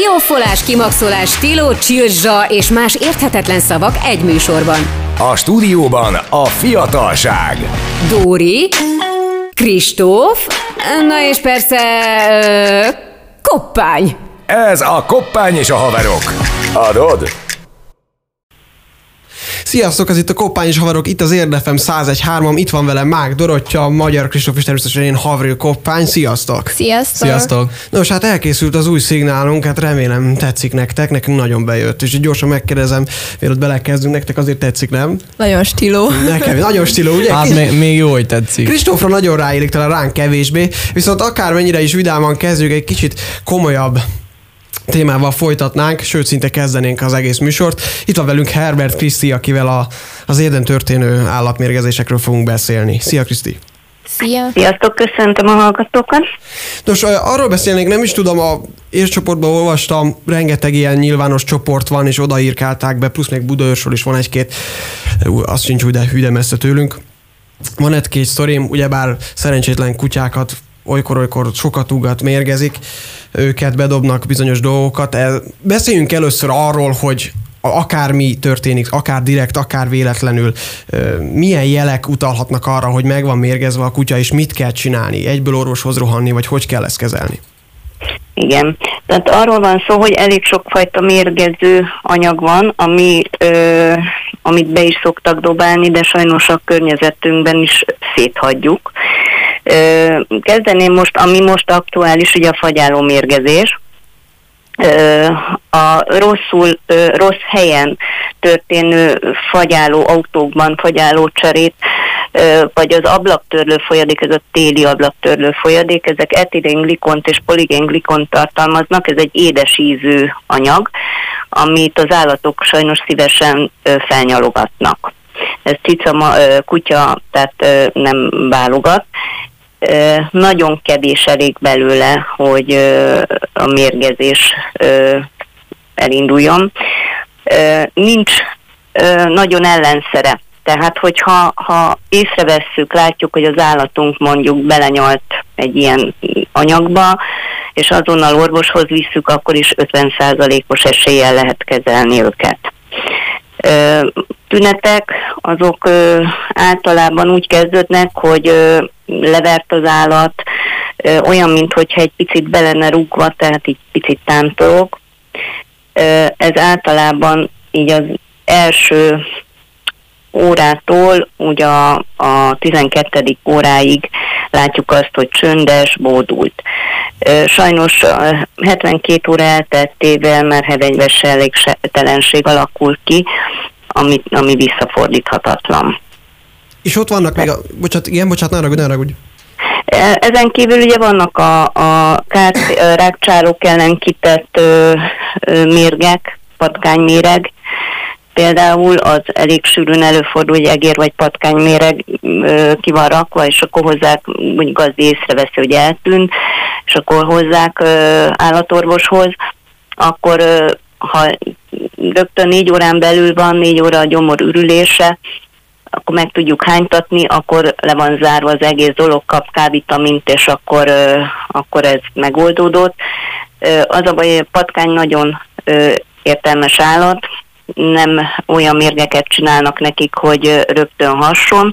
Kioffolás, kimaxolás, stíló, csillzsa és más érthetetlen szavak egy műsorban. A stúdióban a fiatalság. Dóri, Kristóf, na és persze... Ö, koppány. Ez a Koppány és a haverok. Adod? Sziasztok, ez itt a Koppány és Havarok, itt az Érdefem 101.3-am, itt van velem Mák Dorottya, Magyar Kristóf és természetesen én Havril Koppány, sziasztok! Sziasztok! Sziasztok! Nos, hát elkészült az új szignálunk, hát remélem tetszik nektek, nekünk nagyon bejött, és gyorsan megkérdezem, mielőtt belekezdünk, nektek azért tetszik, nem? Nagyon stíló. Nekem nagyon stíló, ugye? Hát még, még jó, hogy tetszik. Kristófra nagyon ráillik, talán ránk kevésbé, viszont akármennyire is vidáman kezdjük, egy kicsit komolyabb témával folytatnánk, sőt, szinte kezdenénk az egész műsort. Itt van velünk Herbert Kriszti, akivel a, az érden történő állatmérgezésekről fogunk beszélni. Szia, Kriszti! Szia! Sziasztok, köszöntöm a hallgatókat. Nos, arról beszélnék, nem is tudom, a ércsoportban olvastam, rengeteg ilyen nyilvános csoport van, és odaírkálták be, plusz még Budaörsről is van egy-két, azt sincs úgy, de hüde messze tőlünk. Van egy-két sztorim, ugyebár szerencsétlen kutyákat olykor-olykor sokat ugat, mérgezik, őket bedobnak bizonyos dolgokat. Beszéljünk először arról, hogy akármi történik, akár direkt, akár véletlenül, milyen jelek utalhatnak arra, hogy meg van mérgezve a kutya, és mit kell csinálni? Egyből orvoshoz rohanni, vagy hogy kell ezt kezelni? Igen. Tehát arról van szó, hogy elég sokfajta mérgező anyag van, ami, ö, amit be is szoktak dobálni, de sajnos a környezetünkben is széthagyjuk. Kezdeném most, ami most aktuális, ugye a fagyáló mérgezés. A rosszul, rossz helyen történő fagyáló autókban fagyáló cserét, vagy az ablaktörlő folyadék, ez a téli ablaktörlő folyadék, ezek etilenglikont és poligenglikont tartalmaznak, ez egy édes ízű anyag, amit az állatok sajnos szívesen felnyalogatnak. Ez cica, kutya, tehát nem válogat. Nagyon kevés elég belőle, hogy a mérgezés elinduljon. Nincs nagyon ellenszere tehát, hogyha ha észrevesszük, látjuk, hogy az állatunk mondjuk belenyalt egy ilyen anyagba, és azonnal orvoshoz visszük, akkor is 50%-os eséllyel lehet kezelni őket. Tünetek azok általában úgy kezdődnek, hogy levert az állat, olyan, mintha egy picit be lenne rúgva, tehát így picit tántolog. Ez általában így az első órától ugye a, a 12. óráig látjuk azt, hogy csöndes, bódult. Sajnos 72 óra elteltével már hevegyves elégtelenség alakul ki, ami, ami visszafordíthatatlan. És ott vannak még a... Bocsát, igen, bocsánat, ne ragudj, ne ragudj. Ezen kívül ugye vannak a, a kár, rákcsálók ellen kitett ö, ö, mérgek, patkányméreg, például az elég sűrűn előfordul, hogy egér vagy patkányméreg ki van rakva, és akkor hozzák, mondjuk gazdi észreveszi, hogy eltűnt, és akkor hozzák állatorvoshoz, akkor ha rögtön négy órán belül van, négy óra a gyomor ürülése, akkor meg tudjuk hánytatni, akkor le van zárva az egész dolog, kap K-vitamint, és akkor, akkor ez megoldódott. Az a baj, hogy a patkány nagyon értelmes állat, nem olyan mérgeket csinálnak nekik, hogy rögtön hasson,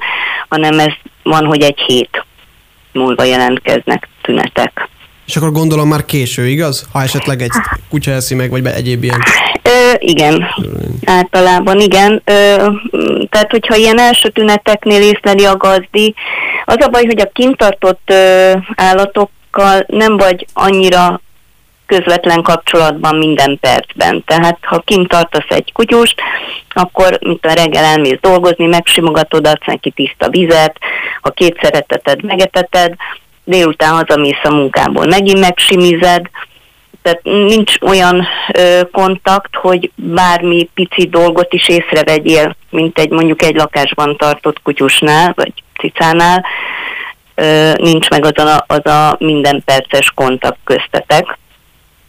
hanem ez van, hogy egy hét múlva jelentkeznek tünetek. És akkor gondolom már késő, igaz? Ha esetleg egy kutya eszi meg, vagy be egyéb ilyen... Ö, igen, általában igen. Ö, tehát, hogyha ilyen első tüneteknél észleli a gazdi, az a baj, hogy a kintartott ö, állatokkal nem vagy annyira közvetlen kapcsolatban minden percben. Tehát ha kint tartasz egy kutyust, akkor mint a reggel elmész dolgozni, megsimogatod, adsz neki tiszta vizet, ha két szereteted megeteted, délután hazamész a munkából, megint megsimized, tehát nincs olyan ö, kontakt, hogy bármi pici dolgot is észrevegyél, mint egy mondjuk egy lakásban tartott kutyusnál, vagy cicánál, ö, nincs meg az a, az a minden perces kontakt köztetek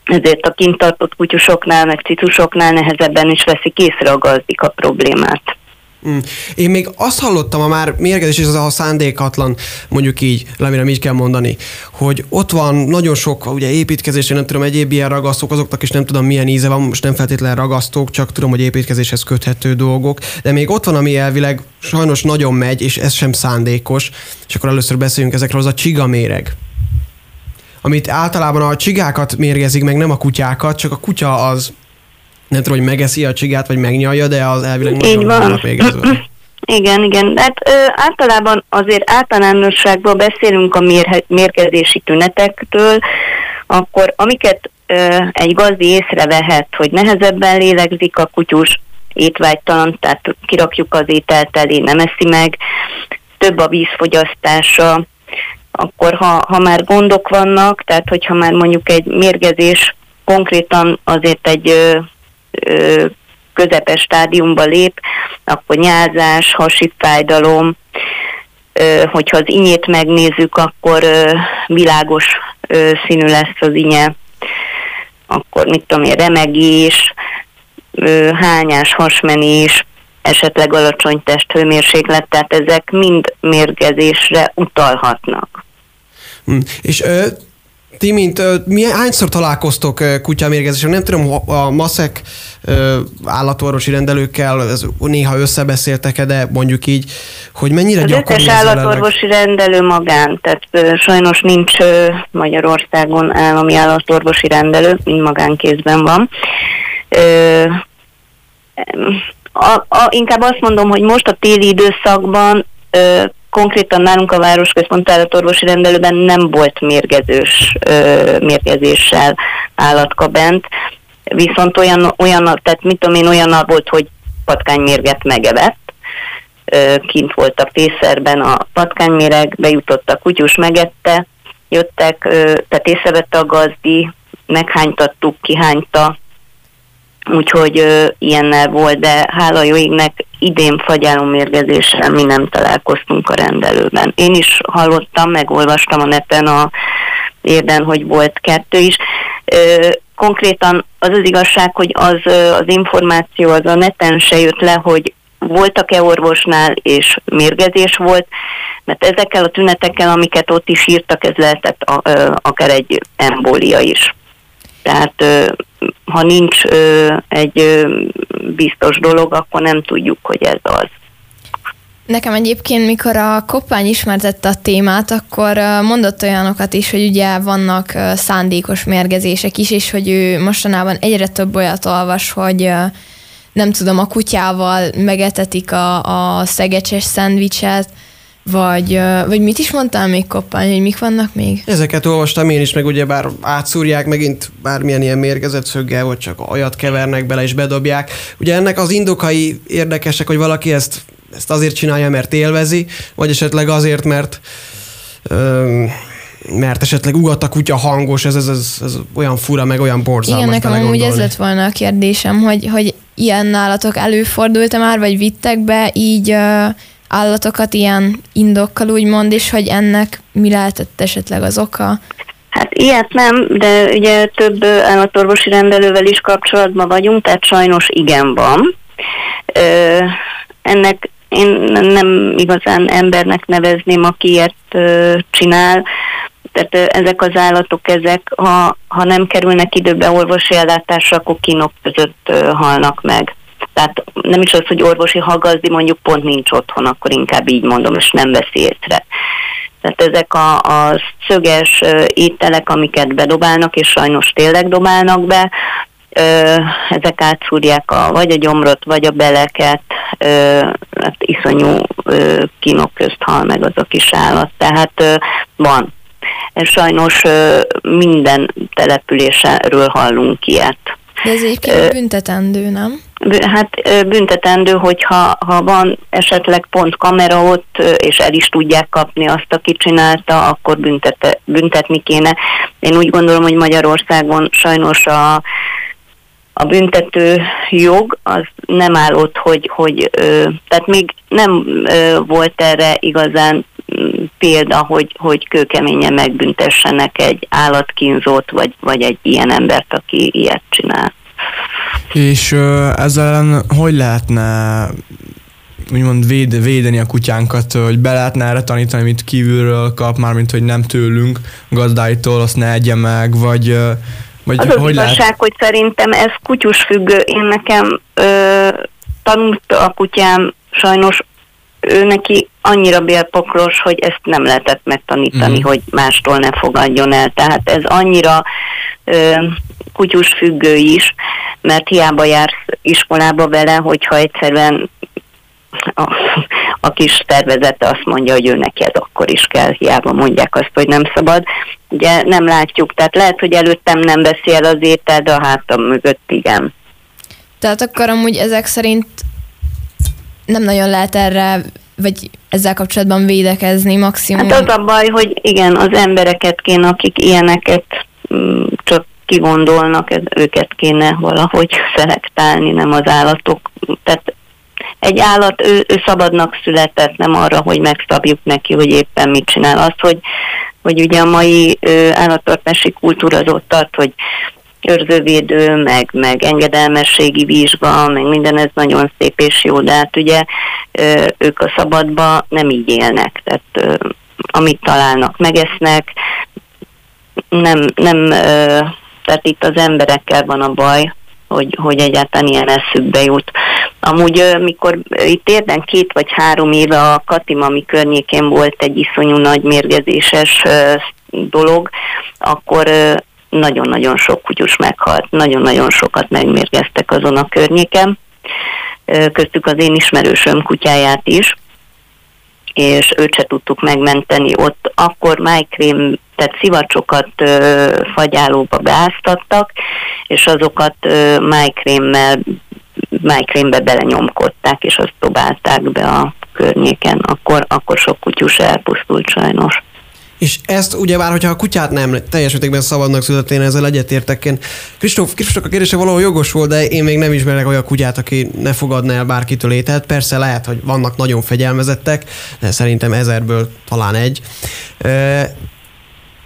ezért a kintartott kutyusoknál, meg citusoknál nehezebben is veszik észre a gazdik a problémát. Mm. Én még azt hallottam, a már mérgezés, ez a szándékatlan, mondjuk így, remélem így kell mondani, hogy ott van nagyon sok ugye építkezés, nem tudom, egyéb ilyen ragasztók, azoknak is nem tudom milyen íze van, most nem feltétlenül ragasztók, csak tudom, hogy építkezéshez köthető dolgok, de még ott van, ami elvileg sajnos nagyon megy, és ez sem szándékos, és akkor először beszéljünk ezekről, az a csigaméreg amit általában a csigákat mérgezik, meg nem a kutyákat, csak a kutya az nem tudom, hogy megeszi a csigát, vagy megnyalja, de az elvileg Így nagyon van. Igen, igen. Hát ö, általában azért általánosságban beszélünk a mér, mérgezési tünetektől, akkor amiket ö, egy gazdi észrevehet, hogy nehezebben lélegzik a kutyus, étvágytalan, tehát kirakjuk az ételt elé, nem eszi meg, több a vízfogyasztása, akkor ha, ha már gondok vannak, tehát hogyha már mondjuk egy mérgezés konkrétan azért egy ö, ö, közepes stádiumba lép, akkor nyázás, hasi fájdalom, ö, hogyha az inyét megnézzük, akkor ö, világos ö, színű lesz az inye, akkor mit tudom én, remegés, ö, hányás, hasmenés, esetleg alacsony testhőmérséklet, tehát ezek mind mérgezésre utalhatnak. Hm. És ö, ti, mint mi, hányszor találkoztok kutyamérgezéssel? Nem tudom, a maszek állatorvosi rendelőkkel ez néha összebeszéltek de mondjuk így, hogy mennyire az gyakori összes állatorvosi rendelő magán, tehát sajnos nincs Magyarországon állami állatorvosi rendelő, mind magánkézben van. A, a, inkább azt mondom, hogy most a téli időszakban konkrétan nálunk a Városközpont állatorvosi rendelőben nem volt mérgezős, mérgezéssel állatka bent, viszont olyan, olyan tehát mit tudom én, olyan volt, hogy patkánymérget megevett, kint voltak tészerben a patkányméreg, bejutott a kutyus, megette, jöttek, tehát észrevette a gazdi, meghánytattuk, kihányta, úgyhogy ö, ilyennel volt, de hála jó égnek idén fagyálómérgezéssel mi nem találkoztunk a rendelőben. Én is hallottam, megolvastam a neten a érden, hogy volt kettő is. Ö, konkrétan az az igazság, hogy az, az információ az a neten se jött le, hogy voltak-e orvosnál, és mérgezés volt, mert ezekkel a tünetekkel, amiket ott is írtak, ez lehetett a, a, akár egy embólia is. Tehát ha nincs egy biztos dolog, akkor nem tudjuk, hogy ez az. Nekem egyébként, mikor a Koppány ismertette a témát, akkor mondott olyanokat is, hogy ugye vannak szándékos mérgezések is, és hogy ő mostanában egyre több olyat olvas, hogy nem tudom, a kutyával megetetik a, a szegecses szendvicset, vagy, vagy mit is mondtál még koppány, hogy mik vannak még? Ezeket olvastam én is, meg ugye bár átszúrják megint bármilyen ilyen mérgezett szöggel, vagy csak olyat kevernek bele és bedobják. Ugye ennek az indokai érdekesek, hogy valaki ezt, ezt azért csinálja, mert élvezi, vagy esetleg azért, mert öm, mert esetleg ugat a kutya hangos, ez, ez, ez, ez olyan fura, meg olyan borzalmas Igen, nekem amúgy ez lett volna a kérdésem, hogy, hogy ilyen nálatok előfordult már, vagy vittek be így uh, állatokat ilyen indokkal úgymond, és hogy ennek mi lehetett esetleg az oka? Hát ilyet nem, de ugye több állatorvosi rendelővel is kapcsolatban vagyunk, tehát sajnos igen van. Ö, ennek én nem igazán embernek nevezném, aki ilyet ö, csinál. Tehát ö, ezek az állatok, ezek, ha, ha nem kerülnek időbe orvosi ellátásra, akkor kínok között ö, halnak meg. Tehát nem is az, hogy orvosi hallgazdi mondjuk pont nincs otthon, akkor inkább így mondom, és nem veszi észre. Tehát ezek a, a szöges ételek, amiket bedobálnak, és sajnos tényleg dobálnak be, ezek átszúrják a, vagy a gyomrot, vagy a beleket, hát iszonyú kínok közt hal meg az a kis állat. Tehát van. Sajnos minden településéről hallunk ilyet. De ez egyébként büntetendő, nem? Hát büntetendő, hogyha ha van esetleg pont kamera ott, és el is tudják kapni azt, aki csinálta, akkor büntete, büntetni kéne. Én úgy gondolom, hogy Magyarországon sajnos a, a büntető jog az nem áll ott, hogy, hogy tehát még nem volt erre igazán mm, példa, hogy, hogy kőkeményen megbüntessenek egy állatkínzót, vagy, vagy egy ilyen embert, aki ilyet csinál. És ezzel hogy lehetne úgymond véd, védeni a kutyánkat, hogy be lehetne erre tanítani, amit kívülről kap, mármint, hogy nem tőlünk, gazdáitól, azt ne egye meg, vagy, vagy az hogy az igazság, lehet? hogy szerintem ez kutyus függő. Én nekem ö, tanult a kutyám sajnos ő neki annyira bélpokros, hogy ezt nem lehetett megtanítani, mm. hogy mástól ne fogadjon el. Tehát ez annyira ö, kutyus függő is, mert hiába jársz iskolába vele, hogyha egyszerűen a, a kis tervezete azt mondja, hogy ő neki ez akkor is kell, hiába mondják azt, hogy nem szabad. Ugye nem látjuk, tehát lehet, hogy előttem nem veszi el az étel, de a hátam mögött igen. Tehát akkor amúgy ezek szerint nem nagyon lehet erre, vagy ezzel kapcsolatban védekezni maximum. Hát az a baj, hogy igen, az embereket kéne, akik ilyeneket mm, csak kigondolnak, őket kéne valahogy szelektálni, nem az állatok. Tehát egy állat, ő, ő szabadnak született, nem arra, hogy megszabjuk neki, hogy éppen mit csinál. Az, hogy, hogy ugye a mai állattartási kultúra az ott tart, hogy őrzővédő, meg, meg engedelmességi vizsga, meg minden ez nagyon szép és jó, de hát ugye ők a szabadba nem így élnek, tehát amit találnak, megesznek, nem, nem, tehát itt az emberekkel van a baj, hogy, hogy egyáltalán ilyen eszükbe jut. Amúgy, mikor itt érden két vagy három éve a Katimami környékén volt egy iszonyú nagy mérgezéses dolog, akkor nagyon-nagyon sok kutyus meghalt, nagyon-nagyon sokat megmérgeztek azon a környéken, köztük az én ismerősöm kutyáját is, és őt se tudtuk megmenteni. Ott akkor májkrém, tehát szivacsokat ö, fagyálóba beáztattak, és azokat ö, májkrémmel, májkrémbe belenyomkodták, és azt dobálták be a környéken. Akkor, akkor sok kutyus elpusztult sajnos. És ezt ugyebár, hogyha a kutyát nem teljes mértékben szabadnak született, én ezzel egyetértek. Én Kristóf, Kristóf a kérdése valahol jogos volt, de én még nem ismerek olyan kutyát, aki ne fogadna el bárkitől ételt. Persze lehet, hogy vannak nagyon fegyelmezettek, de szerintem ezerből talán egy.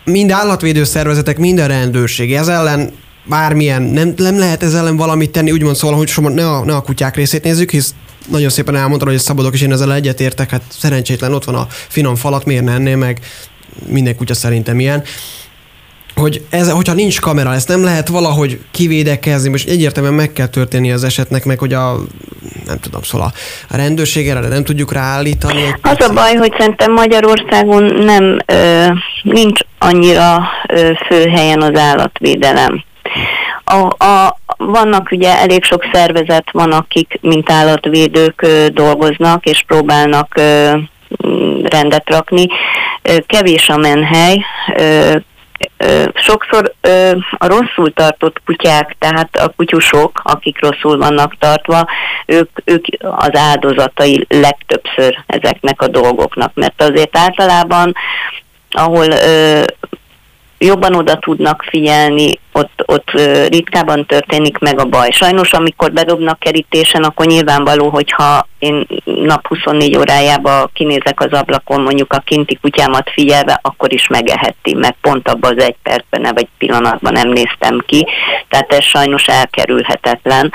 Mind állatvédő szervezetek, mind a rendőrség. Ez ellen bármilyen, nem, nem lehet ez ellen valamit tenni, úgymond szóval, hogy soha ne a, ne a kutyák részét nézzük, hisz nagyon szépen elmondta, hogy szabadok, és én ezzel egyetértek, hát szerencsétlen ott van a finom falat, miért ne ennél meg, minden kutya szerintem ilyen, hogy ez, hogyha nincs kamera, ezt nem lehet valahogy kivédekezni, most egyértelműen meg kell történni az esetnek, meg hogy a, nem tudom, szóval a rendőrség erre nem tudjuk ráállítani. Az a baj, hogy szerintem Magyarországon nem, ö, nincs annyira ö, főhelyen az állatvédelem. A, a, vannak ugye elég sok szervezet van, akik mint állatvédők ö, dolgoznak, és próbálnak ö, rendet rakni. Kevés a menhely, sokszor a rosszul tartott kutyák, tehát a kutyusok, akik rosszul vannak tartva, ők, ők az áldozatai legtöbbször ezeknek a dolgoknak, mert azért általában ahol jobban oda tudnak figyelni, ott, ott ritkában történik meg a baj. Sajnos, amikor bedobnak kerítésen, akkor nyilvánvaló, hogyha én nap 24 órájába kinézek az ablakon, mondjuk a kinti kutyámat figyelve, akkor is megeheti, mert pont abban az egy percben, vagy pillanatban nem néztem ki. Tehát ez sajnos elkerülhetetlen.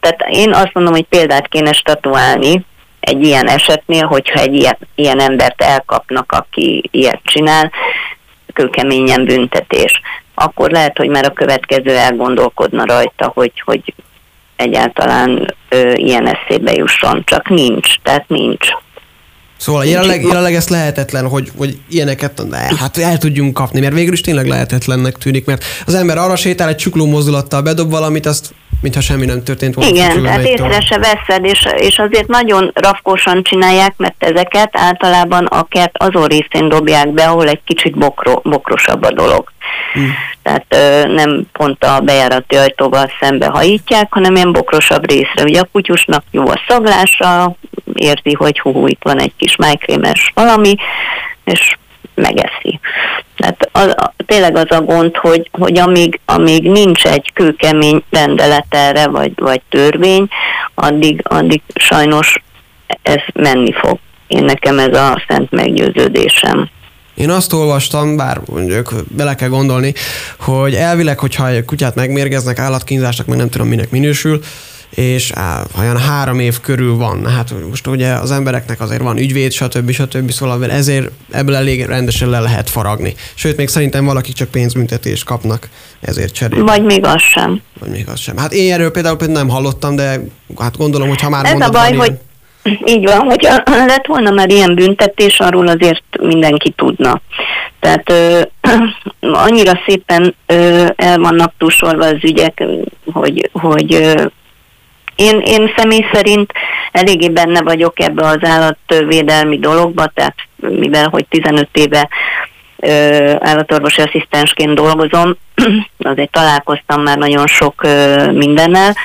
Tehát én azt mondom, hogy példát kéne statuálni, egy ilyen esetnél, hogyha egy ilyen, ilyen embert elkapnak, aki ilyet csinál, kőkeményen büntetés. Akkor lehet, hogy már a következő elgondolkodna rajta, hogy, hogy egyáltalán ö, ilyen eszébe jusson. Csak nincs, tehát nincs. Szóval jelenleg, jelenleg ez lehetetlen, hogy, hogy ilyeneket hát el tudjunk kapni, mert végül is tényleg lehetetlennek tűnik, mert az ember arra sétál egy csukló mozdulattal, bedob valamit, azt mintha semmi nem történt volna. Igen, tehát észre se veszed, és, és azért nagyon rafkósan csinálják, mert ezeket általában a kert azon részén dobják be, ahol egy kicsit bokro, bokrosabb a dolog. Hmm. Tehát ö, nem pont a bejárati ajtóval szembe hajítják, hanem ilyen bokrosabb részre. Ugye a kutyusnak jó a szaglása, érzi, hogy hú, itt van egy kis májkrémes valami, és megeszi. Tehát az, tényleg az a gond, hogy, hogy amíg, amíg nincs egy kőkemény rendelet erre, vagy, vagy törvény, addig, addig sajnos ez menni fog. Én nekem ez a szent meggyőződésem. Én azt olvastam, bár mondjuk bele kell gondolni, hogy elvileg, hogyha egy kutyát megmérgeznek, állatkínzásnak, meg nem tudom minek minősül, és á, olyan három év körül van. Hát most ugye az embereknek azért van ügyvéd, stb. stb. Szóval ezért ebből elég rendesen le lehet faragni. Sőt, még szerintem valakik csak pénzbüntetést kapnak ezért cserébe. Vagy még az sem. Vagy még az sem. Hát én erről például, például nem hallottam, de hát gondolom, hogy ha már Ez a baj, hogy ilyen- így van, hogyha lett volna már ilyen büntetés, arról azért mindenki tudna. Tehát ö, annyira szépen ö, el vannak tusolva az ügyek, hogy, hogy ö, én, én személy szerint eléggé benne vagyok ebbe az állatvédelmi dologba, tehát mivel hogy 15 éve ö, állatorvosi asszisztensként dolgozom, azért találkoztam már nagyon sok ö, mindennel,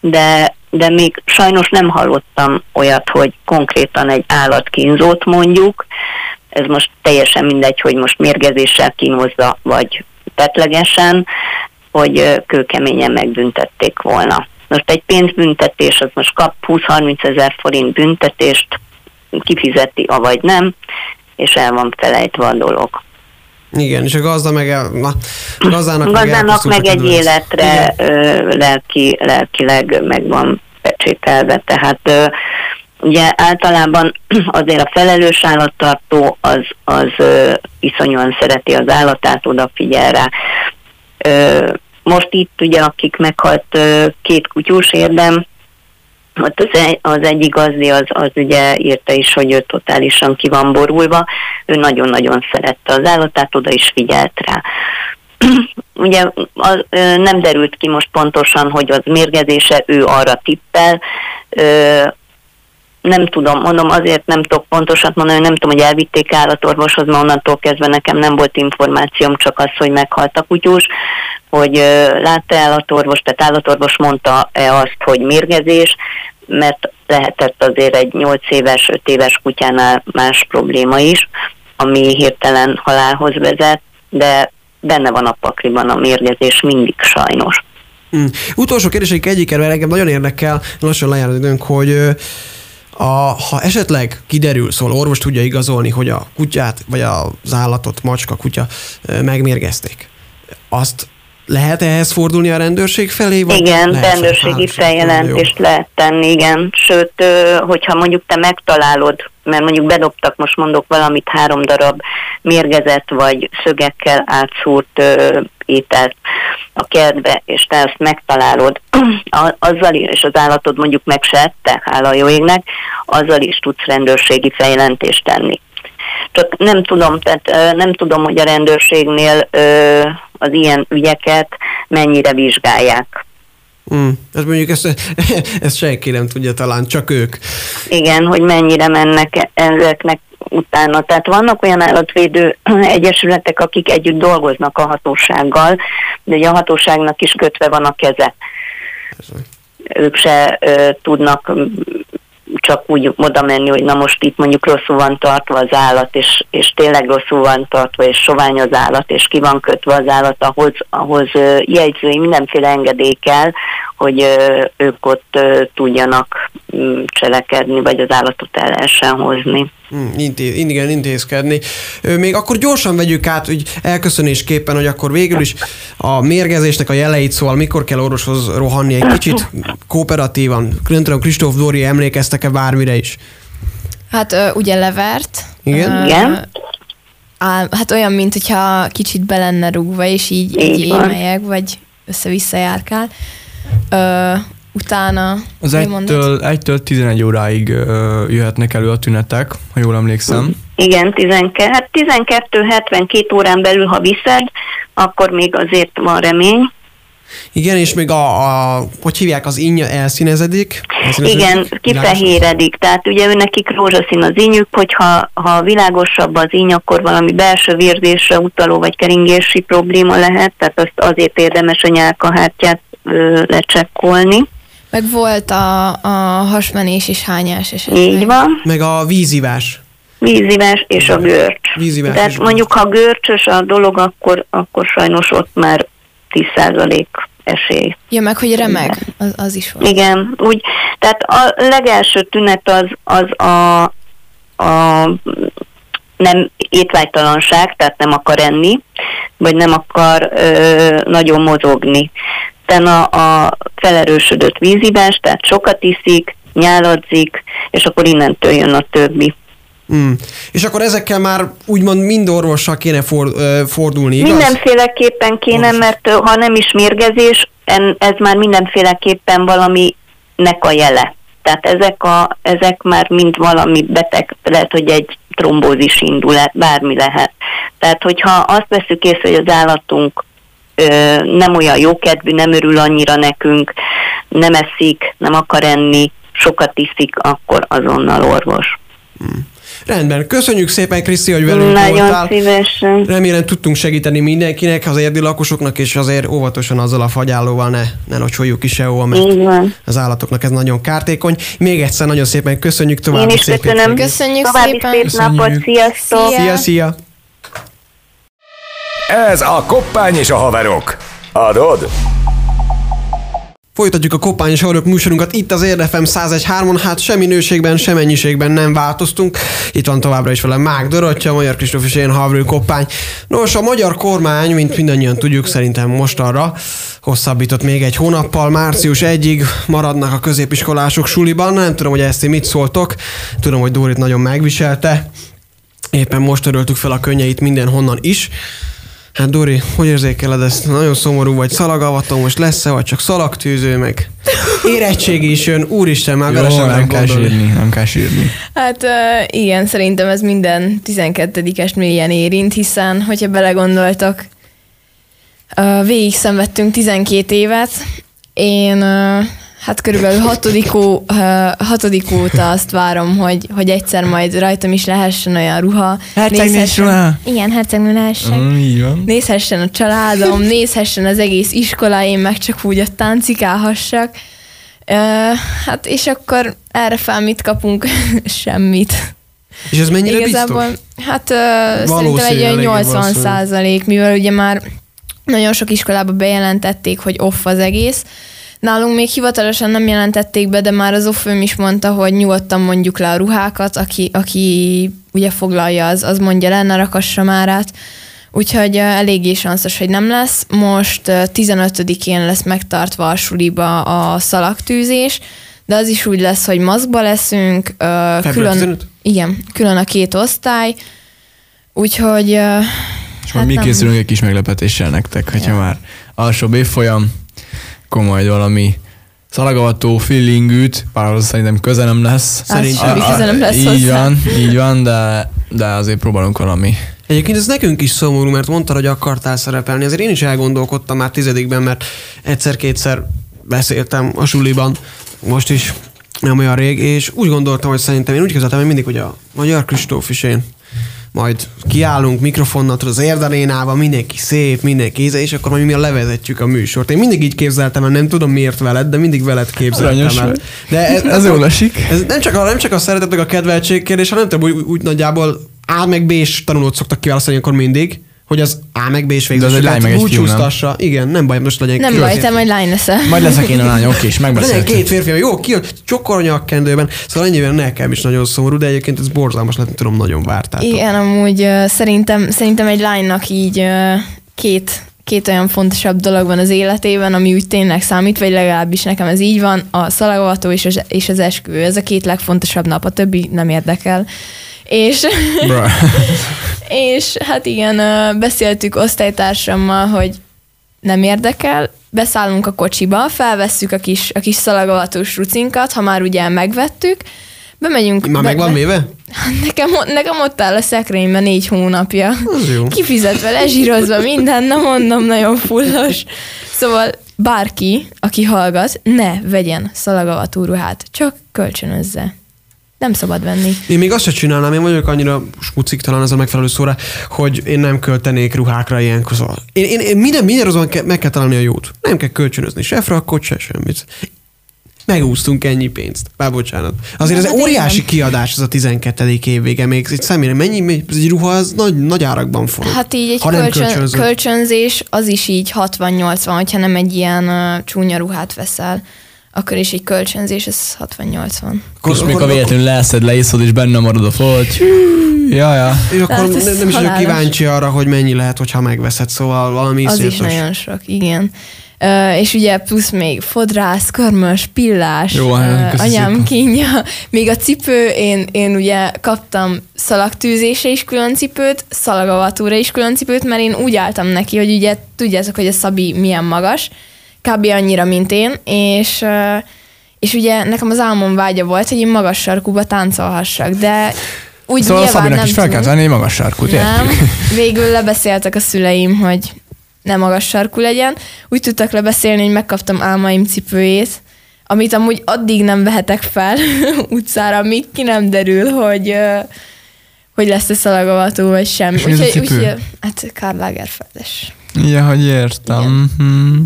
de, de még sajnos nem hallottam olyat, hogy konkrétan egy állatkínzót mondjuk, ez most teljesen mindegy, hogy most mérgezéssel kínozza, vagy tetlegesen, hogy kőkeményen megbüntették volna. Most egy pénzbüntetés, az most kap 20-30 ezer forint büntetést, kifizeti, avagy nem, és el van felejtve a dolog. Igen, és a gazda meg, el, na, gazdának, gazdának meg a egy életre ö, lelki, lelkileg meg van pecsételve, tehát ö, ugye általában azért a felelős állattartó az, az ö, iszonyúan szereti az állatát, odafigyel rá. Ö, most itt ugye, akik meghalt két kutyús érdem, ott az, az egyik gazdi az, az ugye írta is, hogy ő totálisan ki van borulva, ő nagyon-nagyon szerette az állatát, oda is figyelt rá. ugye az, nem derült ki most pontosan, hogy az mérgezése, ő arra tippel, ö, nem tudom, mondom, azért nem tudok pontosat mondani, nem tudom, hogy elvitték állatorvoshoz, mert onnantól kezdve nekem nem volt információm, csak az, hogy meghalt a kutyus, hogy látta állatorvos, tehát állatorvos mondta-e azt, hogy mérgezés, mert lehetett azért egy 8 éves, 5 éves kutyánál más probléma is, ami hirtelen halálhoz vezet, de benne van a pakliban a mérgezés mindig sajnos. Mm. Utolsó kérdéseik egyik erről engem nagyon érdekel, lassan lejár az időnk, hogy a, ha esetleg kiderül, szóval orvos tudja igazolni, hogy a kutyát, vagy az állatot, macska, kutya megmérgezték, azt lehet ehhez fordulni a rendőrség felé? Vagy Igen, lehet rendőrségi hát, feljelentést lehet tenni, igen. Sőt, hogyha mondjuk te megtalálod, mert mondjuk bedobtak, most mondok valamit, három darab mérgezett vagy szögekkel átszúrt ételt a kertbe, és te ezt megtalálod, azzal is, és az állatod mondjuk meg se ette, hála jó égnek, azzal is tudsz rendőrségi feljelentést tenni. Csak nem tudom, tehát nem tudom, hogy a rendőrségnél az ilyen ügyeket mennyire vizsgálják. Mm. Ez mondjuk ezt, ezt senki nem tudja talán, csak ők. Igen, hogy mennyire mennek e- ezeknek utána. Tehát vannak olyan állatvédő egyesületek, akik együtt dolgoznak a hatósággal, de ugye a hatóságnak is kötve van a keze. Ők se ö, tudnak csak úgy oda menni, hogy na most itt mondjuk rosszul van tartva az állat, és, és tényleg rosszul van tartva, és sovány az állat, és ki van kötve az állat, ahhoz, ahhoz jegyzői mindenféle engedély kell, hogy ők ott tudjanak mm, cselekedni, vagy az állatot el lehessen hozni. Mm, intéz, igen, intézkedni. Még akkor gyorsan vegyük át, hogy elköszönésképpen, hogy akkor végül is a mérgezésnek a jeleit, szóval mikor kell orvoshoz rohanni egy kicsit kooperatívan. Nem tudom, Kristóf Dóri emlékeztek-e bármire is? Hát ugye levert. Igen? Ö, Igen. Á, hát olyan, mint hogyha kicsit be lenne rúgva, és így, így Így émelyek, vagy össze-vissza járkál. Ö, utána... Az mi mondod? egytől, egytől 11 óráig ö, jöhetnek elő a tünetek, ha jól emlékszem. Igen, 12, hát 12-72 órán belül, ha viszed, akkor még azért van remény. Igen, és még a, a hogy hívják, az innya elszínezedik? elszínezedik? Igen, kifehéredik. Tehát ugye ő nekik rózsaszín az ínyük, hogyha ha világosabb az íny, akkor valami belső vérzésre utaló vagy keringési probléma lehet, tehát azt azért érdemes a nyálkahártyát ö, lecsekkolni. Meg volt a, a hasmenés és hányás esetleg. Így van. Meg a vízivás. Vízivás és a görcs. Vízivás Tehát mondjuk, ha görcsös a dolog, akkor, akkor sajnos ott már 10% esély. Ja, meg hogy remeg, az, az is volt. Igen, úgy, tehát a legelső tünet az, az a, a nem étvágytalanság, tehát nem akar enni, vagy nem akar ö, nagyon mozogni. Szinten a, a felerősödött vízivás, tehát sokat iszik, nyáladzik, és akkor innentől jön a többi. Mm. És akkor ezekkel már úgymond mind orvossal kéne for, ö, fordulni, igaz? Mindenféleképpen kéne, Orvos. mert ha nem is mérgezés, ez már mindenféleképpen valaminek a jele. Tehát ezek, a, ezek már mind valami beteg, lehet, hogy egy trombózis indul, bármi lehet. Tehát, hogyha azt veszük észre, hogy az állatunk nem olyan jókedvű, nem örül annyira nekünk, nem eszik, nem akar enni, sokat iszik, akkor azonnal orvos. Rendben. Köszönjük szépen, Kriszti, hogy velünk Nagyon voltál. szívesen. Remélem tudtunk segíteni mindenkinek, az érdi lakosoknak, és azért óvatosan azzal a fagyállóval ne, ne locsoljuk ki sehova, mert van. az állatoknak ez nagyon kártékony. Még egyszer nagyon szépen köszönjük Én további is szép köszönöm. Köszönjük További szépen. szép napot, Köszönjük. sziasztok! Szia. Szia, szia! Ez a Koppány és a haverok. Adod? Folytatjuk a Koppány és Haverok műsorunkat itt az Érdefem 101.3-on, hát sem minőségben, sem mennyiségben nem változtunk. Itt van továbbra is velem Mák Dorottya, Magyar Kristóf és én Havrő Koppány. Nos, a magyar kormány, mint mindannyian tudjuk, szerintem most arra hosszabbított még egy hónappal, március 1-ig maradnak a középiskolások suliban. Nem tudom, hogy ezt ti mit szóltok, tudom, hogy Dórit nagyon megviselte. Éppen most töröltük fel a könnyeit mindenhonnan is. Hát Dori, hogy érzékeled ezt? Nagyon szomorú vagy, szalagavató most lesz-e, vagy csak szalagtűző, meg érettségi is jön, úristen, már Jó, sem nem kell gondolni. sírni, nem kell sírni. Hát uh, igen, szerintem ez minden 12-est mélyen érint, hiszen, hogyha belegondoltak, uh, végig szenvedtünk 12 évet, én uh, hát körülbelül hatodik, ó, hatodik óta azt várom, hogy, hogy egyszer majd rajtam is lehessen olyan ruha. Hercegnés nézhessen- ruha? Igen, hercegnő lehessek. Mm, így van. Nézhessen a családom, nézhessen az egész iskola, én meg csak úgy ott táncikálhassak. Uh, hát és akkor erre fel mit kapunk? Semmit. És ez mennyire Igazából, biztos? hát uh, szerintem egy olyan eléggé 80 valószínű. százalék, mivel ugye már nagyon sok iskolában bejelentették, hogy off az egész. Nálunk még hivatalosan nem jelentették be, de már az offőm is mondta, hogy nyugodtan mondjuk le a ruhákat, aki, aki ugye foglalja, az, az mondja le, ne rakassa már át. Úgyhogy eléggé sanszos, hogy nem lesz. Most uh, 15-én lesz megtartva a suliba a szalagtűzés, de az is úgy lesz, hogy maszkba leszünk. Uh, külön, 15? igen, külön a két osztály. Úgyhogy És majd Hát mi nem. készülünk egy kis meglepetéssel nektek, hogyha már alsóbb évfolyam, majd valami szalagavató feelingűt, bár az szerintem köze nem lesz. Szerintem. semmi köze nem lesz így hozzá. van, így van, de, de azért próbálunk valami. Egyébként ez nekünk is szomorú, mert mondtad, hogy akartál szerepelni. Azért én is elgondolkodtam már tizedikben, mert egyszer-kétszer beszéltem a suliban, most is nem olyan rég, és úgy gondoltam, hogy szerintem én úgy képzeltem, hogy mindig, hogy a Magyar Kristóf is én majd kiállunk mikrofonnal, az érdarénával, mindenki szép, mindenki íze, és akkor majd mi levezetjük a műsort. Én mindig így képzeltem el, nem tudom miért veled, de mindig veled képzeltem Aranyos el. De ez, Ez jól esik. ez nem csak a, nem csak a szeretet, meg a kedveltség kérdés, hanem tudom, úgy, úgy nagyjából A meg b és tanulót szoktak kiválasztani akkor mindig, hogy az A meg b és De az egy lány meg egy fiú, nem? Igen, nem baj, most legyen nem baj, te majd lány leszel. Majd leszek én a lány, oké, és legyen megbeszéltük. két férfi, jó, ki csokkor a nyakkendőben, szóval ennyivel nekem is nagyon szomorú, de egyébként ez borzalmas lett, nem tudom, nagyon vártátok. Igen, amúgy uh, szerintem, szerintem egy lánynak így uh, két, két olyan fontosabb dolog van az életében, ami úgy tényleg számít, vagy legalábbis nekem ez így van, a szalagavató és az, és az esküvő. Ez a két legfontosabb nap, a többi nem érdekel. És, és hát igen, beszéltük osztálytársammal, hogy nem érdekel, beszállunk a kocsiba, felvesszük a kis, a kis szalagavatós rucinkat, ha már ugye megvettük, bemegyünk. Már be- meg van véve? Nekem, nekem ott áll a szekrényben négy hónapja. Az jó. Kifizetve, lezsírozva minden, nem mondom, nagyon fullos. Szóval bárki, aki hallgat, ne vegyen szalagavatú ruhát, csak kölcsönözze. Nem szabad venni. Én még azt sem csinálnám, én vagyok annyira smucik talán ez a megfelelő szóra, hogy én nem költenék ruhákra ilyenkor. Szóval én, én, én minden, minden azon ke, meg kell találni a jót. Nem kell kölcsönözni se frakkot, se semmit. Megúsztunk ennyi pénzt. Bár bocsánat. Azért ez Hát óriási igen. kiadás ez a 12. év vége. Még egy személyre mennyi, mennyi- egy ruha, az nagy, nagy árakban forog. Hát így egy ha kölcsön, kölcsönzés, az is így 60-80, hogyha nem egy ilyen uh, csúnya ruhát veszel, akkor is egy kölcsönzés, ez 60-80. Akkor- És még a véletlenül leszed, leiszod, és benne marad a folt. Ja, ja. És akkor Hát nem, nem is vagyok kíváncsi arra, hogy mennyi lehet, hogyha megveszed, szóval valami Az is iszonyatos. nagyon sok, igen. Ö, és ugye plusz még fodrász, körmös, pillás, Jó, köszi anyám kínja. Még a cipő, én, én ugye kaptam szalagtűzésre is külön cipőt, szalagavatóra is külön cipőt, mert én úgy álltam neki, hogy ugye tudjátok, hogy a Szabi milyen magas, kb. annyira, mint én, és, és ugye nekem az álmom vágya volt, hogy én magas sarkúba táncolhassak, de úgy Szóval nyilván Szabinak nem is fel kell tenni egy magas sarkút, Nem, értjük? végül lebeszéltek a szüleim, hogy ne magas sarkú legyen. Úgy tudtak lebeszélni, hogy megkaptam álmaim cipőjét, amit amúgy addig nem vehetek fel utcára, míg ki nem derül, hogy, hogy lesz-e szalagavató, vagy sem. És a cipő? hát Karl Lagerfeldes. Ja, hogy értem.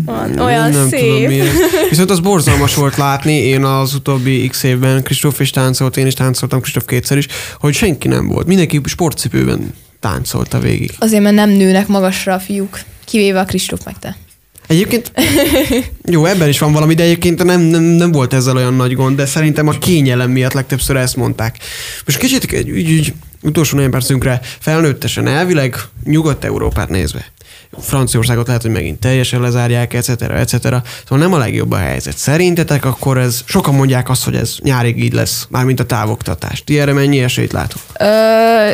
Van, olyan nem szép. tudom miért. Viszont az borzalmas volt látni, én az utóbbi x évben Kristóf is táncolt, én is táncoltam, Kristóf kétszer is, hogy senki nem volt. Mindenki sportcipőben táncolta végig. Azért, mert nem nőnek magasra a fiúk, kivéve a Kristóf meg te. Egyébként, jó, ebben is van valami, de egyébként nem, nem, nem volt ezzel olyan nagy gond, de szerintem a kényelem miatt legtöbbször ezt mondták. Most kicsit egy ügy, ügy, utolsó néhány percünkre felnőttesen elvileg Nyugat-Európát nézve. Franciaországot lehet, hogy megint teljesen lezárják, etc. etc. Szóval nem a legjobb a helyzet. Szerintetek akkor ez, sokan mondják azt, hogy ez nyárig így lesz, mármint a távoktatás. Ti erre mennyi esélyt látok? Ö,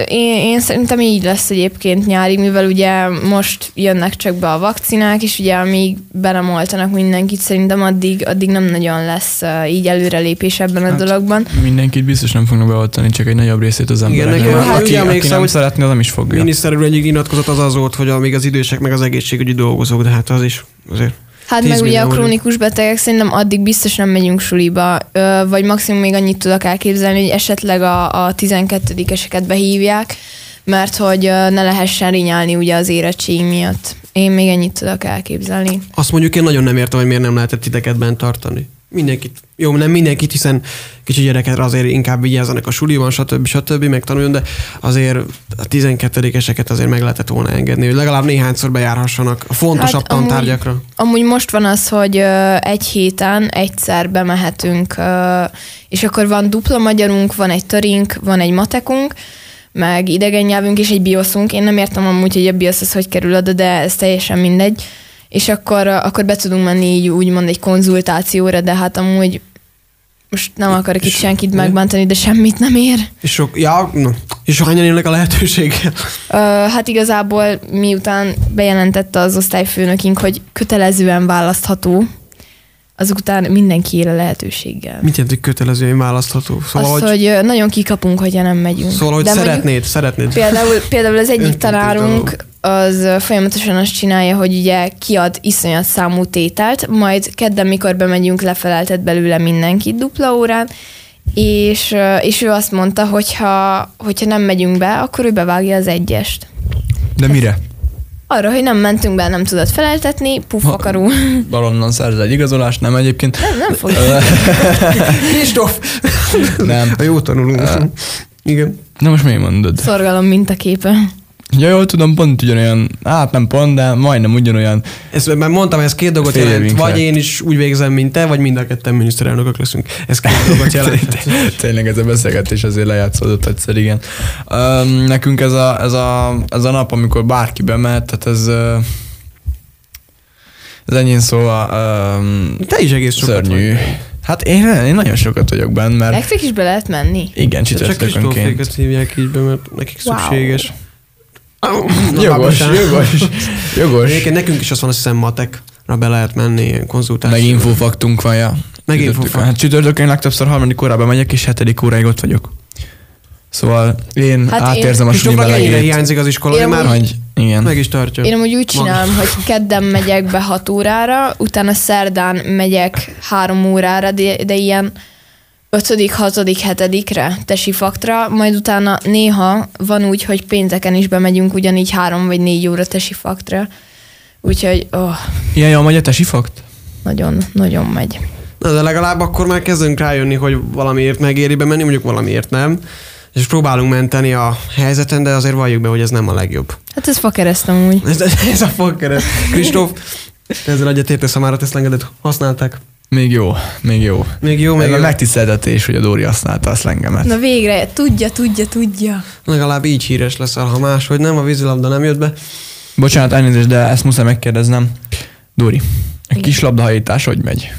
én, én szerintem így lesz egyébként nyárig, mivel ugye most jönnek csak be a vakcinák, és ugye amíg be nem oltanak mindenkit, szerintem addig, addig nem nagyon lesz így előrelépés ebben a Hát, dologban. Mindenkit biztos nem fognak beoltani, csak egy nagyobb részét az embereknek. nekem- Mert hát aki, ugye aki nem hogy szeretné, az nem is fogja. Miniszter úr egyik nyilatkozat az az volt, hogy amíg az idősek meg az egészségügyi dolgozók, de hát az is azért. Hát 10 meg ugye a krónikus betegek szerintem addig biztos nem megyünk suliba, vagy maximum még annyit tudok elképzelni, hogy esetleg a, a 12-eseket behívják, mert hogy ne lehessen rinyálni ugye az érettség miatt. Én még ennyit tudok elképzelni. Azt mondjuk én nagyon nem értem, hogy miért nem lehetett titeket bent tartani. Mindenkit. Jó, nem mindenkit, hiszen kicsi gyerekekre azért inkább vigyázzanak a suliban, stb. stb. megtanuljon, de azért a 12-eseket azért meg lehetett volna engedni, hogy legalább néhányszor bejárhassanak a fontosabb Hát amúgy- tantárgyakra. Amúgy most van az, hogy ö, egy héten egyszer bemehetünk, ö, és akkor van dupla magyarunk, van egy törink, van egy matekunk, meg idegen nyelvünk és egy bioszunk. Én nem értem amúgy, hogy a biosz az hogy kerül oda, de ez teljesen mindegy. És akkor, akkor be tudunk menni így úgymond egy konzultációra, de hát amúgy most nem akarok itt senkit megbántani, de semmit nem ér. És sok, ja, és hányan élnek a lehetőséggel? Ö, hát igazából miután bejelentette az osztályfőnökünk, hogy kötelezően választható, azután mindenki él a lehetőséggel. Mit jelent, hogy kötelezően választható? Szóval, Azt, hogy, hogy nagyon kikapunk, hogyha nem megyünk. szóval, hogy De mondjuk szeretnéd, szeretnéd. Például, például az egyik tanárunk az folyamatosan azt csinálja, hogy ugye kiad iszonyat számú tételt, majd kedden, mikor bemegyünk, lefeleltet belőle mindenkit dupla órán, és, és ő azt mondta, hogy ha, hogyha nem megyünk be, akkor ő bevágja az egyest. De mire? Arra, hogy nem mentünk be, nem tudod feleltetni, pufakarú. Valonnan szerzel egy igazolást, nem egyébként? Nem, nem fog. Kristóf! Nem. Ha jó tanulunk. Igen. Na most miért mondod? Szorgalom mintaképe. Ja, jól tudom, pont ugyanolyan, hát nem pont, de majdnem ugyanolyan. Ezt már mondtam, ez két dolgot Fél jelent. Vagy lett. én is úgy végzem, mint te, vagy mind a ketten miniszterelnökök leszünk. Ez két dolgot jelent. Tényleg ez a beszélgetés azért lejátszódott egyszer, igen. Um, nekünk ez a, ez, a, ez a nap, amikor bárki bemehet, tehát ez, uh, ez ennyi szóval um, Te is egész sokat szörnyű. vagy. Hát én, én nagyon sokat vagyok benne, mert Nektek is be lehet menni? igen, Csak csütörtökönként. Kristóféket hívják így be, mert nekik Wow. szükséges. Na, Jogos, jogos, jogos. Egyébként nekünk is azt van, azt hiszem matekra be lehet menni ilyen konzultáció. Meg infófaktunk van, ja. Meg infófakt. Hát csütörtökön legtöbbször harmadik órában megyek, és hetedik óráig ott vagyok. Szóval én Hát hát én- átérzem a suli melegét. hiányzik az iskola, Én már Hogy, igen. meg is tartja. Én amúgy úgy csinálom, hogy kedden megyek be 6 órára, utána szerdán megyek 3 órára, de, de ilyen 5., 6., 7-re tesi faktra, majd utána néha van úgy, hogy pénteken is bemegyünk ugyanígy 3 vagy 4 óra tesi faktra. Úgyhogy oh, Ilyen jó megy a tesi fakt? nagyon, nagyon megy. Na, de legalább akkor már kezdünk rájönni, hogy valamiért megéri bemenni, mondjuk valamiért nem. És próbálunk menteni a helyzeten, de azért valljuk be, hogy ez nem a legjobb. Hát ez fakeresztem úgy. Ez, ez a fogkereszt. Kristóf, ezzel egyetértesz, ha már a Tesla-engedet használták. Még jó, még jó. Még jó, Még még a jó. megtiszteltetés, hogy a Dóri használta a szlengemet. Na végre, tudja, tudja, tudja. Legalább így híres leszel, ha máshogy nem, a vízilabda nem jött be. Bocsánat, elnézést, de ezt muszáj megkérdeznem. Dóri, Kis labdahajítás hogy megy?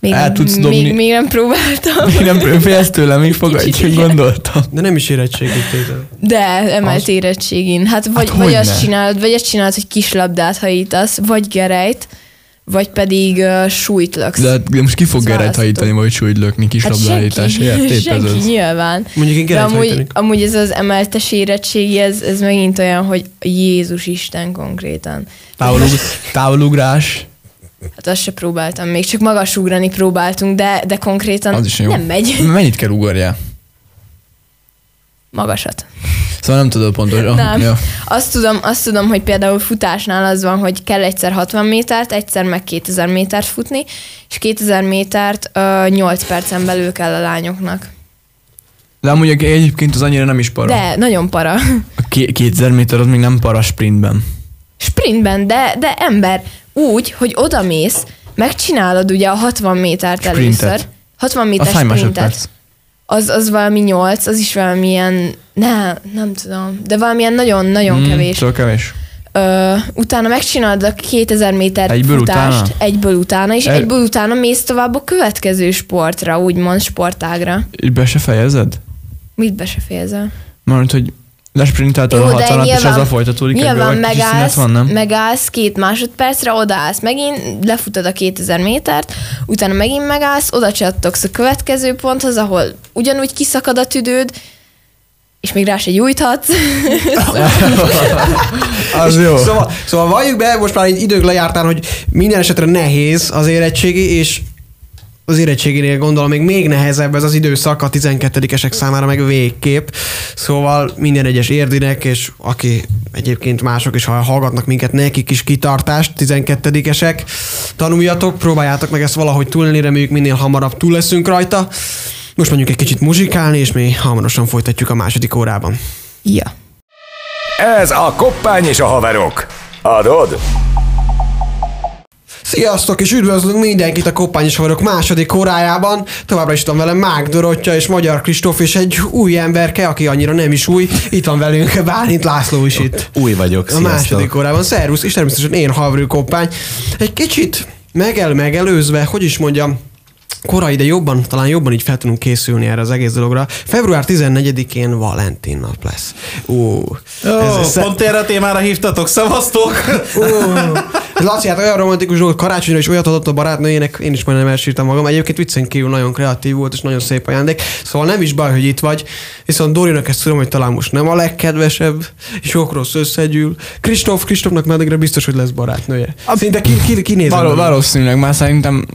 Még, El tudsz dobni? még, még nem próbáltam. Én nem félsz tőlem, még fogadj, gondoltam. De nem is érettségítétel. De emelt Az- érettségin. Hát vagy, Hát vagy azt csinálod, vagy azt csinálod, hogy kis labdát hajítasz, vagy gerejt, vagy pedig uh, súlyt löksz. De, de most ki fog Ezt geret választottuk. hajítani, vagy súlyt lökni kis hát labdahajításért? senki, ez nyilván. Mondjuk én De amúgy, hajtanék. amúgy ez az emeltes érettségi, ez, ez megint olyan, hogy Jézus Isten konkrétan. Távolug, távolugrás, Hát azt se próbáltam, még csak magasugrani próbáltunk, de, de konkrétan az is jó. nem megy. Mennyit kell ugorjál? Magasat. Szóval nem tudod pontosan. Nem. Ja. Azt tudom, azt tudom, hogy például futásnál az van, hogy kell egyszer 60 métert, egyszer meg 2000 métert futni, és 2000 métert ö, 8 percen belül kell a lányoknak. De amúgy egyébként az annyira nem is para. De nagyon para. A ké- 2000 méter az még nem para sprintben. Sprintben, de, de ember, úgy, hogy odamész, megcsinálod ugye a 60 métert Sprintet. először. 60 Az méter hány sprintet. Az, az valami 8, az is valamilyen, ne, nem tudom, de valamilyen nagyon-nagyon Mm, kevés. Szóval kevés. Ö, utána megcsinálod a 2000 méter Egyből futást, utána? egyből utána, és El- egyből utána mész tovább a következő sportra, úgymond sportágra. Be se fejezed? Mit be se fejezel? Mert hogy lesprintelted a 60 és azzal folytatódik Nyilván szünet megállsz, van, nem? megállsz két másodpercre, odaállsz megint, lefutod a 2000 métert, utána megint megállsz, oda csattogsz a következő ponthoz, ahol ugyanúgy kiszakad a tüdőd, és még rá se gyújthatsz. Az jó. Szóval, szóval valljuk be, most már így idők lejártán, hogy minden esetre nehéz az érettségi, és az érettséginél gondolom még még nehezebb ez az időszak a 12-esek számára meg végképp. Szóval minden egyes érdinek, és aki egyébként mások is, ha hallgatnak minket, nekik is kitartást, 12-esek. Tanuljatok, próbáljátok meg ezt valahogy túlélni, reméljük minél hamarabb túl leszünk rajta. Most mondjuk egy kicsit muzsikálni, és mi hamarosan folytatjuk a második órában. ja. Ez a Koppány és a haverok. Adod? Sziasztok, és üdvözlünk mindenkit a Koppányos Haverok második órájában. Továbbra is van velem Mák Dorottya és Magyar Kristóf, és egy új emberke, aki annyira nem is új. Itt van velünk Bálint László is itt. Új vagyok, A sziasztok. második órában. Szervusz, és természetesen én Havrő Koppány. Egy kicsit megel megelőzve, hogy is mondjam, korai, de jobban, talán jobban így fel tudunk készülni erre az egész dologra. Február 14-én Valentin nap lesz. Ó, Ó, pont erre a témára hívtatok, szavaztok! Ó, ez Laci, hát olyan romantikus dolog, karácsonyra is olyat adott a barátnőjének, én is majdnem elsírtam magam. Egyébként viccen kívül nagyon kreatív volt, és nagyon szép ajándék. Szóval nem is baj, hogy itt vagy. Viszont Dorinak ezt tudom, hogy talán most nem a legkedvesebb, sok rossz összegyűl. Kristóf, Kristófnak már addigra biztos, hogy lesz barátnője. Szinte ki, ki, ki Való, valószínűleg már szerintem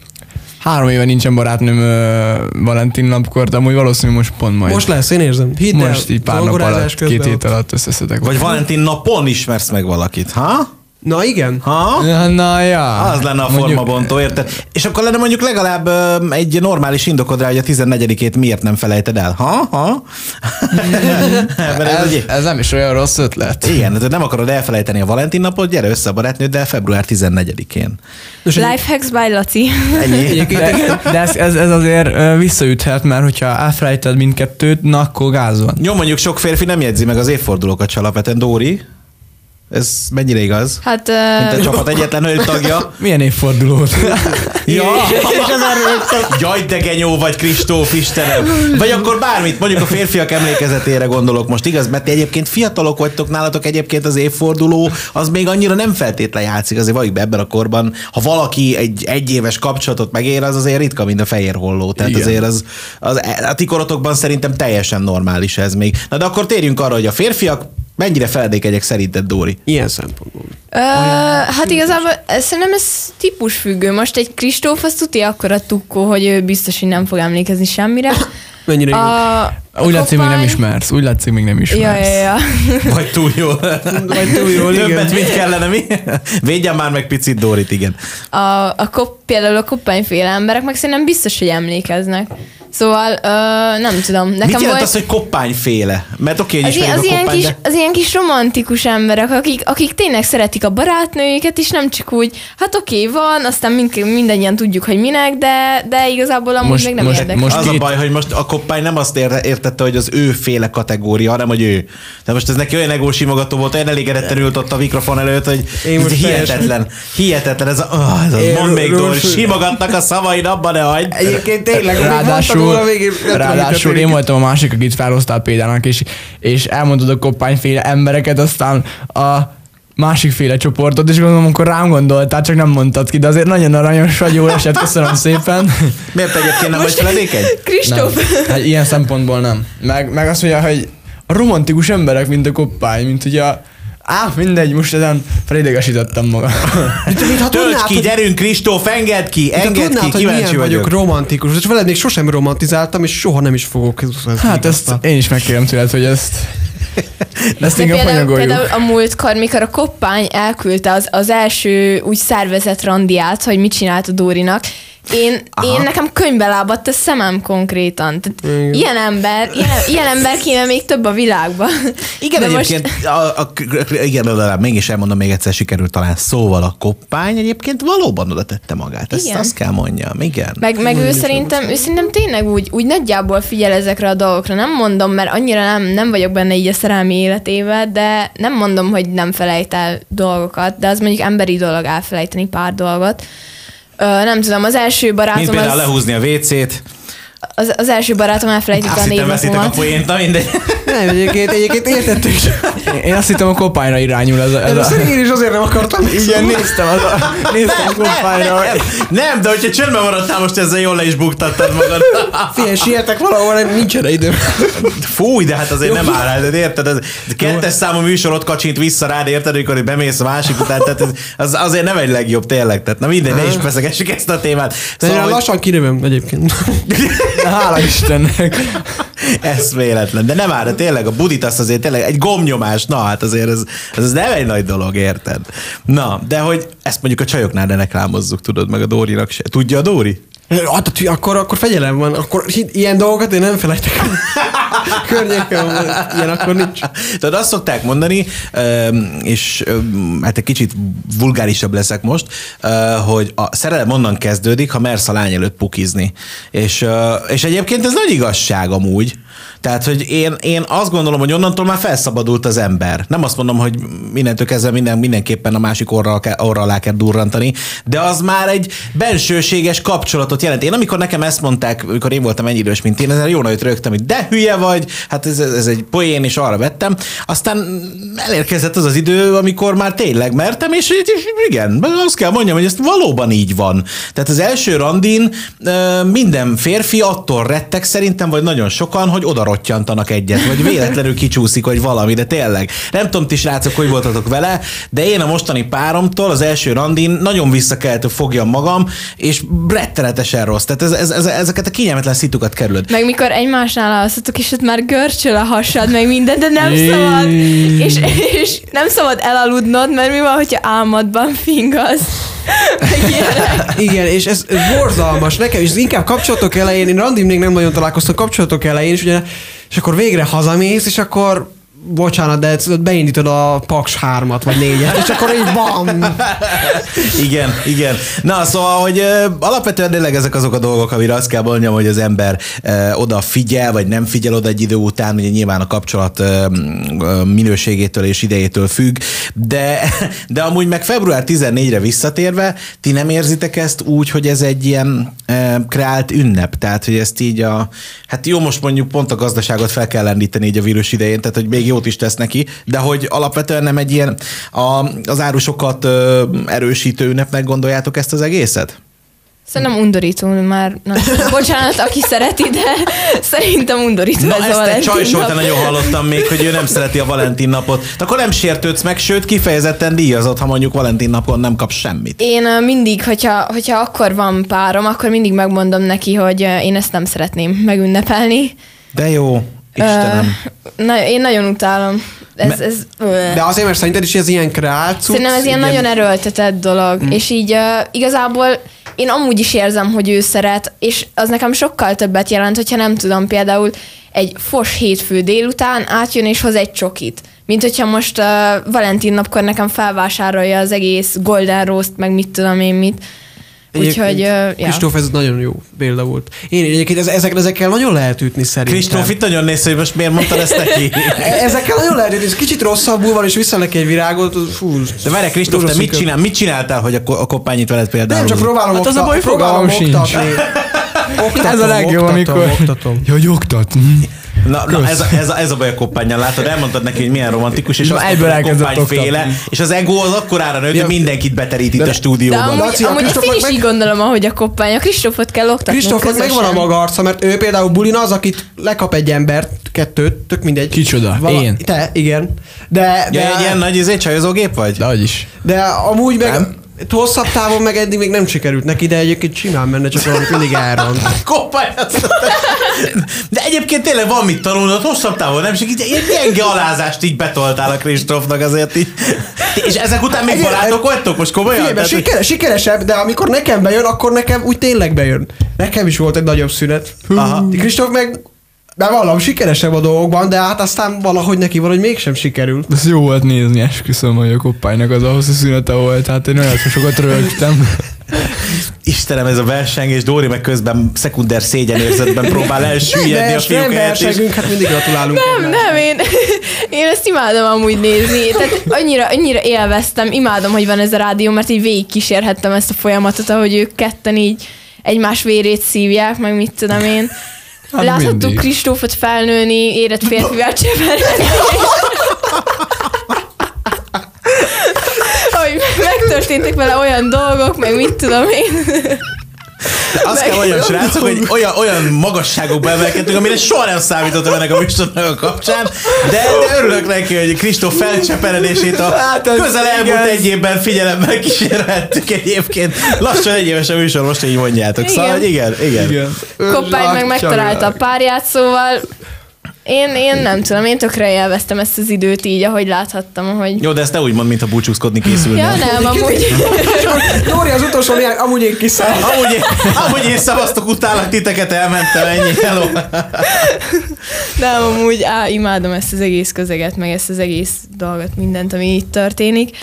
három éve nincsen barátnőm ö, Valentin napkor, de amúgy valószínűleg most pont majd. Most lesz, én érzem. Hidd el, most így pár nap alatt, két hét alatt összeszedek. Vagy Valentin napon ismersz meg valakit, ha? Na igen. Ha? Na ja. Az lenne a Mondjuk- formabontó, érted? És akkor lenne mondjuk legalább egy normális indokod rá, hogy a 14-ét miért nem felejted el. Ha? Ha? Ez, Ez, nem is olyan rossz ötlet. igen, tehát nem akarod elfelejteni a Valentin napot, gyere össze a barátnőddel február 14-én. Lifehacks by Laci. Ennyi. De, de ez, ez, ez azért visszaüthet, mert hogyha elfelejted mindkettőt, na akkor gáz van. Jó, mondjuk sok férfi nem jegyzi meg az évfordulókat alapvetően. Dóri, ez mennyire igaz? Hát Mint a csapat egyetlen hölgy tagja. Milyen évfordulót? Ja, Jaj, de genyó vagy, Kristóf, Istenem. Vagy akkor bármit, mondjuk a férfiak emlékezetére gondolok most, igaz? Mert ti egyébként fiatalok vagytok, nálatok egyébként az évforduló, az még annyira nem feltétlen játszik, azért vagyok be ebben a korban. Ha valaki egy egyéves kapcsolatot megér, az azért ritka, mint a fehér holló. Tehát Igen. azért az, az, a ti korotokban szerintem teljesen normális ez még. Na de akkor térjünk arra, hogy a férfiak mennyire feledékenyek szerinted, Dóri? Ilyen szempontból. Ö, hát igazából ez- szerintem ez típusfüggő. Most egy Kristóf az tuti akkora tukkó, hogy ő biztos, hogy nem fog emlékezni semmire. Mennyire? A, Úgy látszik, még nem ismersz. Úgy látszik, még nem ismersz. Ja, ja, ja. Vagy túl jól. Vagy túl jól, igen. Többet, mint kellene, mi? Védjen már meg picit Dórit, igen. A, a kop, például a koppányféle emberek meg szerintem biztos, hogy emlékeznek. Szóval ö, nem tudom. Nekem Mit jelent volt... az, hogy koppányféle? Mert oké, hogy Az, az, a ilyen koppány, kis, de... az ilyen kis romantikus emberek, akik, akik tényleg szeretik a barátnőjüket, és nem csak úgy, hát oké, van, aztán mind, mindannyian tudjuk, hogy minek, de, de igazából amúgy Most- meg nem most- érdekel. most- az a baj, hogy most a koppány nem azt ér- értette, hogy az ő féle kategória, hanem hogy ő. De most ez neki olyan egósimogató volt, olyan elégedetten ült ott a mikrofon előtt, hogy Én most hihetetlen, hihetetlen, ez a, oh, ez Én mondd még Dóri, simogatnak a szavaid, abba ne hagyd. Egyébként tényleg, Ráadásul, mi ráadásul történik. én voltam a másik, akit felhoztál példának, és, és elmondod a koppányféle embereket, aztán a másikféle csoportot, és gondolom, akkor rám gondoltál, csak nem mondtad ki, de azért nagyon aranyos vagy, jó esett, köszönöm szépen. Miért egyébként nem vagy feledékeny? Kristóf, hát ilyen szempontból nem. Meg, meg azt mondja, hogy a romantikus emberek, mint a koppány, mint ugye a Á, mindegy, most ezen felidegesítettem magam. Mintha Tölts tudnád, ki, hogy- gyerünk Kristóf, engedd ki, engedd tudnád, ki, hogy kíváncsi milyen vagyok vagyok. romantikus, és veled még sosem romantizáltam, és soha nem is fogok. Ez Hát ezt én is megkérem tőled, hogy ezt, ezt inkább például, például a múltkor, mikor a koppány elküldte az, az első úgy szervezett randiát, hogy mit csinált a Dórinak, én, én nekem könyvbe lábadt a szemem konkrétan. Tehát Igen. ilyen ember, ilyen, ilyen ember kéne még több a világban. Igen, De egyébként, a, a, igen, oda, mégis elmondom még egyszer, sikerült talán szóval a koppány egyébként valóban oda tette magát. Ezt Igen. azt kell mondjam, igen. Meg, meg ő szerintem, ő szerintem tényleg úgy, úgy nagyjából figyel ezekre a dolgokra. Nem mondom, mert annyira nem, nem vagyok benne így a szerelmi életébe, de nem mondom, hogy nem felejt el dolgokat, de az mondjuk emberi dolog elfelejteni pár dolgot. Ö, nem tudom, az első Mint barátom például az, lehúzni a WC-t. az, az első barátom elfelejtette a Azt hittem a névnapomat. poént, na mindegy. Nem, egyébként, egyébként értettük. Én azt hittem a koppányra irányul ez a... Ez a... én is azért nem akartam. Igen, néztem, az a, néztem a koppányra. Nem, nem, de hogyha csöndben maradtál, most ezzel jól le is buktattad magad. Figyelj, sietek valahol, nem nincsen időm. Fúj, de hát azért nem áll el, de érted? Ez kettes számú műsor ott kacsint vissza rád, érted, amikor bemész a másik után, tehát ez, az azért nem egy legjobb tényleg, tehát na minden, ne is beszegessük ezt a témát. De Szóval, én hogy lassan kinövöm egyébként. De hála Istennek. Ez véletlen, de nem áll, de tényleg a budit azt azért tényleg egy gomnyomás, na hát azért ez, ez nem egy nagy dolog, érted? Na, de hogy ezt mondjuk a csajoknál ne reklámozzuk, tudod, meg a Dórinak se. Tudja a Dóri? Hát, akkor, akkor fegyelem van, akkor ilyen dolgokat én nem felejtek. Környéken ilyen akkor nincs. Tehát azt szokták mondani, és hát egy kicsit vulgárisabb leszek most, hogy a szerelem onnan kezdődik, ha mersz a lány előtt pukizni. És, és egyébként ez nagy igazság amúgy. Tehát, hogy én, én azt gondolom, hogy onnantól már felszabadult az ember. Nem azt mondom, hogy mindentől kezdve minden, mindenképpen a másik orra, orra alá kell durrantani, de az már egy bensőséges kapcsolatot jelent. Én amikor nekem ezt mondták, amikor én voltam ennyi idős, mint én, ezzel jó nagyot rögtem, hogy de hülye vagy, hát ez, ez egy poén, és arra vettem. Aztán elérkezett az az idő, amikor már tényleg mertem, és, és igen, azt kell mondjam, hogy ez valóban így van. Tehát az első randin minden férfi attól rettek szerintem, vagy nagyon sokan, hogy oda rottyantanak egyet, vagy véletlenül kicsúszik, vagy valami, de tényleg. Nem tudom, ti srácok, hogy voltatok vele, de én a mostani páromtól az első randin nagyon vissza kellett, hogy fogjam magam, és rettenetesen rossz. Tehát ez, ez, ez, ezeket a kényelmetlen szitukat kerülöd. Meg mikor egymásnál alszatok, és ott már görcsöl a hasad, meg minden, de nem szabad, és, és nem szabad elaludnod, mert mi van, hogyha álmodban fingasz. Igen, és ez, borzalmas. Nekem, és inkább kapcsolatok elején, én randim még nem nagyon találkoztam kapcsolatok elején, és, ugye, és akkor végre hazamész, és akkor bocsánat, de beindítod a Paks 3-at, vagy 4-et, és akkor így bam! Igen, igen. Na, szóval, hogy alapvetően tényleg ezek azok a dolgok, amire azt kell mondjam, hogy az ember oda figyel, vagy nem figyel oda egy idő után, ugye nyilván a kapcsolat minőségétől és idejétől függ, de, de amúgy meg február 14-re visszatérve, ti nem érzitek ezt úgy, hogy ez egy ilyen ö, kreált ünnep, tehát, hogy ezt így a, hát jó, most mondjuk pont a gazdaságot fel kell lendíteni így a vírus idején, tehát, hogy még jót is tesz neki, de hogy alapvetően nem egy ilyen a, az árusokat erősítő ünnepnek gondoljátok ezt az egészet? Szerintem undorító már. Na, bocsánat, aki szereti, de szerintem undorító Na ez a ezt egy Valentin csajsolta nagyon hallottam még, hogy ő nem szereti a Valentin napot. De akkor nem sértődsz meg, sőt kifejezetten díjazott, ha mondjuk Valentin napon nem kapsz semmit. Én mindig, hogyha, hogyha akkor van párom, akkor mindig megmondom neki, hogy én ezt nem szeretném megünnepelni. De jó, Istenem. Na, én nagyon utálom. Ez, ez. De azért, mert szerinted is ez ilyen cucc, Szerintem ez ilyen nagyon erőltetett dolog, mm. és így uh, igazából én amúgy is érzem, hogy ő szeret, és az nekem sokkal többet jelent, hogyha nem tudom, például egy fos hétfő délután átjön és hoz egy csokit. Mint hogyha most uh, Valentin napkor nekem felvásárolja az egész Golden Roast, meg mit tudom én mit. Úgyhogy, uh, ja. Kristóf, ez nagyon jó példa volt. Én egyébként ez, ezek, ezekkel nagyon lehet ütni szerintem. Kristóf itt nagyon néz, hogy most miért mondtad ezt neki. Ezekkel nagyon lehet ütni, ez kicsit rosszabbul van, és vissza neki egy virágot, fú. De várj, Kristóf, te mit, csinál, mit csináltál, hogy a, ko- a koppányit veled például? Nem, csak próbálom Hát az a okta- baj, próbálom oktatni. Oktatom, Ez a legjobb, oktatom, amikor... Oktatom. Ja, hogy oktat. Na, na ez, a, ez, a, ez a baj a koppányjal, látod, elmondtad neki, hogy milyen romantikus, és Na, azt egyből elkezdett féle, és az ego az akkorára nőtt, hogy mindenkit beterít itt a De stúdióban. amúgy, Laci, amúgy ezt én is így gondolom, ahogy a koppány. A Kristófot kell oktatni. Kristófnak megvan a maga arca, mert ő például bulin az, akit lekap egy embert, kettőt, tök mindegy. Kicsoda? Én? Te, igen. De, de, Ja, egy ilyen nagy izé, csajozógép vagy? De is. de amúgy meg Nem? Hosszabb távon meg eddig még nem sikerült neki, de egyébként simán menne, csak valamit mindig elront. De egyébként tényleg van mit tanulnod, hosszabb távon nem segít, ilyen gyenge alázást így betoltál a Kristófnak azért így. És ezek után még barátok vagytok most komolyan? Figyelj, mert Tehát, hogy- sikeres, sikeresebb, de amikor nekem bejön, akkor nekem úgy tényleg bejön. Nekem is volt egy nagyobb szünet. Kristóf meg de valami sikeresebb a dolgokban, de hát aztán valahogy neki valahogy mégsem sikerült. Ez jó volt nézni, esküszöm, hogy a koppánynak az a hosszú szünete volt, hát én olyan sokat rögtem. Istenem, ez a versengés, Dóri meg közben szekunder szégyenérzetben próbál elsüllyedni a fiúk nem versegünk, hát mindig gratulálunk. Nem, nem, én, én ezt imádom amúgy nézni. Tehát annyira, annyira élveztem, imádom, hogy van ez a rádió, mert így végig kísérhettem ezt a folyamatot, ahogy ők ketten így egymás vérét szívják, meg mit tudom én. Hát Láthattuk mindig. Kristófot felnőni, érett férfivel cseverni. hogy megtörténtek vele olyan dolgok, meg mit tudom én. Azt kell mondjam, srácok, hogy olyan, olyan magasságokba emelkedtünk, amire soha nem számítottam ennek a műsornak a kapcsán, de, de örülök neki, hogy Kristóf felcseperedését a Hát közel elmúlt igen. egy évben figyelemmel kísérhettük egyébként. Lassan egy éves a műsor, most így mondjátok. Szóval, hogy igen, igen. Igen. Koppány meg megtalálta a párját, szóval én, én nem tudom, én tökre élveztem ezt az időt így, ahogy láthattam, ahogy... Jó, de ezt ne úgy mond, mint a búcsúzkodni készülne. Ja, nem, amúgy. Dóri az utolsó néhány, amúgy én kiszálltam. Amúgy, én- amúgy én szavaztok utálak titeket, elmentem, ennyi, hello. Nem, amúgy á, imádom ezt az egész közeget, meg ezt az egész dolgot, mindent, ami itt történik.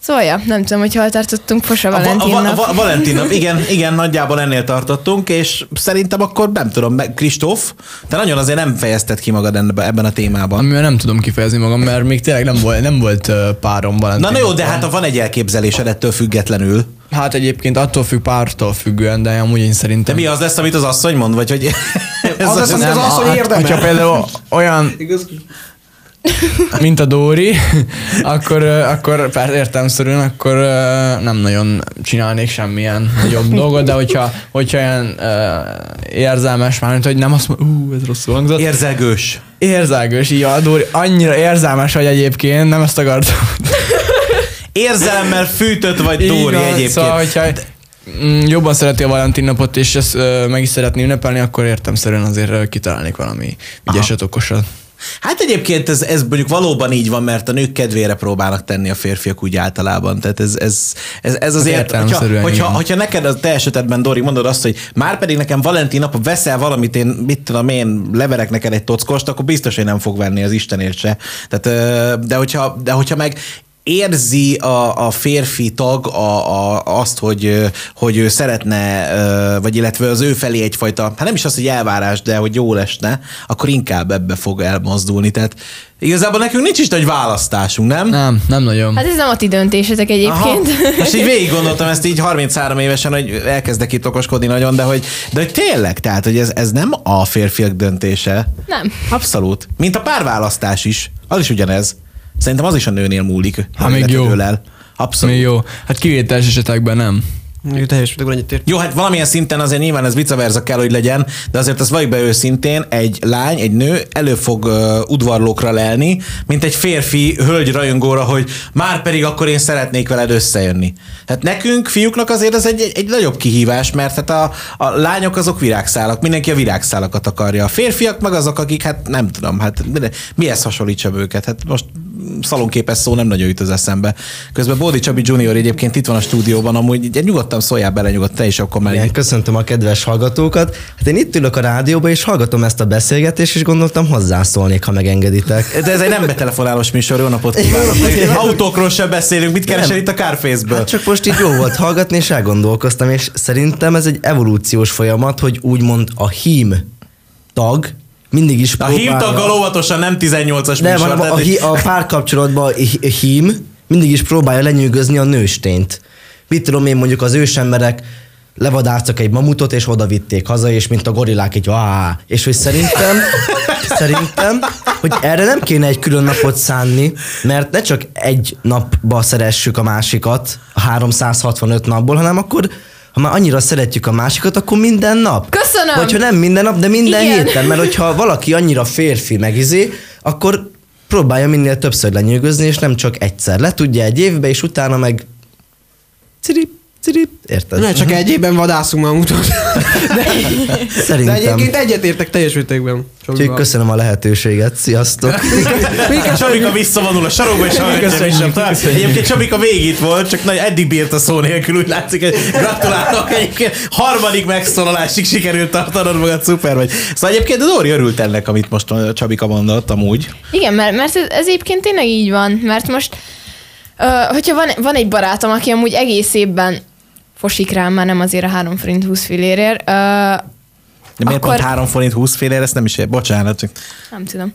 Szóval, ja, nem tudom, hogy hol tartottunk, Fosa A, va- Valentin a, nap. va- a Valentin nap, igen, igen, nagyjából ennél tartottunk, és szerintem akkor nem tudom, meg- Kristóf, te nagyon azért nem fejezted ki magad ebben, ebben a témában. Amivel nem tudom kifejezni magam, mert még tényleg nem volt, nem volt párom Valentin. Na, na jó, de hát ha van egy elképzelésed ettől függetlenül. Hát egyébként attól függ pártól függően, de amúgy én De szerintem... mi az lesz, amit az asszony mond, vagy hogy... Az lesz, amit az Nem, asszony hát, érdemel. Hogyha például olyan, mint a Dóri, akkor, akkor értelmszerűen, akkor nem nagyon csinálnék semmilyen nagyobb dolgot, de hogyha, hogyha ilyen érzelmes, már mint hogy nem azt mondom, ú, ez rosszul hangzott, Érzelgős. érzelgős, így a Dóri, annyira érzelmes vagy egyébként, nem ezt akartam. Érzelemmel fűtött vagy Dóri van, egyébként. Szóval, hogyha mm, jobban szereti a Valentin napot, és ezt meg is szeretné ünnepelni, akkor értemszerűen azért kitalálnék valami ügyeset, okosat. Hát egyébként ez, ez mondjuk valóban így van, mert a nők kedvére próbálnak tenni a férfiak úgy általában. Tehát ez, ez, ez, ez azért, hogyha, értelemszerűen, hogyha, igen. hogyha neked a te esetedben, Dori, mondod azt, hogy már pedig nekem Valentin nap veszel valamit, én mit tudom én, leverek neked egy tockost, akkor biztos, hogy nem fog venni az Istenért se. Tehát, de, hogyha, de hogyha meg érzi a, a férfi tag a, a, azt, hogy, hogy ő szeretne, vagy illetve az ő felé egyfajta, hát nem is az, hogy elvárás, de hogy jó lesne, akkor inkább ebbe fog elmozdulni. Tehát igazából nekünk nincs is nagy választásunk, nem? Nem, nem nagyon. Hát ez nem a ti döntésetek egyébként. Aha. Most így végig gondoltam ezt így 33 évesen, hogy elkezdek itt okoskodni nagyon, de hogy, de hogy tényleg, tehát, hogy ez, ez nem a férfiak döntése. Nem. Abszolút. Mint a párválasztás is. Az is ugyanez. Szerintem az is a nőnél múlik. Hát még jó. El. Abszolút. Még jó. Hát kivételes esetekben nem. Teljes egyetért. Jó, hát valamilyen szinten azért nyilván ez vice versa kell, hogy legyen, de azért azt valljuk be őszintén, egy lány, egy nő elő fog uh, udvarlókra lelni, mint egy férfi hölgy rajongóra, hogy már pedig akkor én szeretnék veled összejönni. Hát nekünk, fiúknak azért ez egy, egy, egy nagyobb kihívás, mert hát a, a lányok azok virágszálak, mindenki a virágszálakat akarja. A férfiak meg azok, akik hát nem tudom, hát mire- mihez hasonlítsam őket? Hát most szalonképes szó nem nagyon jut az eszembe. Közben Bódi Csabi Junior egyébként itt van a stúdióban, amúgy így nyugodtan szóljál bele, nyugodtan te is, akkor Igen, köszöntöm a kedves hallgatókat. Hát én itt ülök a rádióba, és hallgatom ezt a beszélgetést, és gondoltam hozzászólnék, ha megengeditek. De ez egy nem betelefonálós műsor, jó napot kívánok! Autókról sem beszélünk, mit keresel itt a Carface-ből? Hát csak most így jó volt hallgatni, és elgondolkoztam, és szerintem ez egy evolúciós folyamat, hogy úgymond a hím tag mindig is A próbálja... hívtaggal óvatosan nem 18-as Nem, műsor. hanem a, hi- a párkapcsolatban a hím mindig is próbálja lenyűgözni a nőstényt. Mit tudom én, mondjuk az ősemberek levadáztak egy mamutot, és oda vitték haza, és mint a gorillák így, Áh! és hogy szerintem, szerintem, hogy erre nem kéne egy külön napot szánni, mert ne csak egy napba szeressük a másikat, a 365 napból, hanem akkor ha már annyira szeretjük a másikat, akkor minden nap. Köszönöm! Vagy ha nem minden nap, de minden Igen. héten, mert hogyha valaki annyira férfi megizé, akkor próbálja minél többször lenyűgözni, és nem csak egyszer. Le tudja egy évbe, és utána meg cirip, érted? Ne, csak egy évben vadászunk mamutot. De, de Szerintem. egyébként egyetértek teljes mértékben. Úgyhogy köszönöm a lehetőséget. Sziasztok! Csabika visszavonul a sarokba, és is sem. Egyébként Csabika végig itt volt, csak nagy, eddig bírt a szó nélkül, úgy látszik, hogy gratulálok egyébként. Harmadik megszólalásig sikerült tartanod magad, szuper vagy. Szóval egyébként Dóri örült ennek, amit most a Csabika mondott amúgy. Igen, mert, mert ez, ez egyébként tényleg így van, mert most, ö, hogyha van, van egy barátom, aki amúgy egész évben fosik rám, már nem azért a 3 forint 20 fillérért, ö, De miért Akkor- pont 3 forint 20 félér, ezt nem is ér. Bocsánat, csak nem tudom.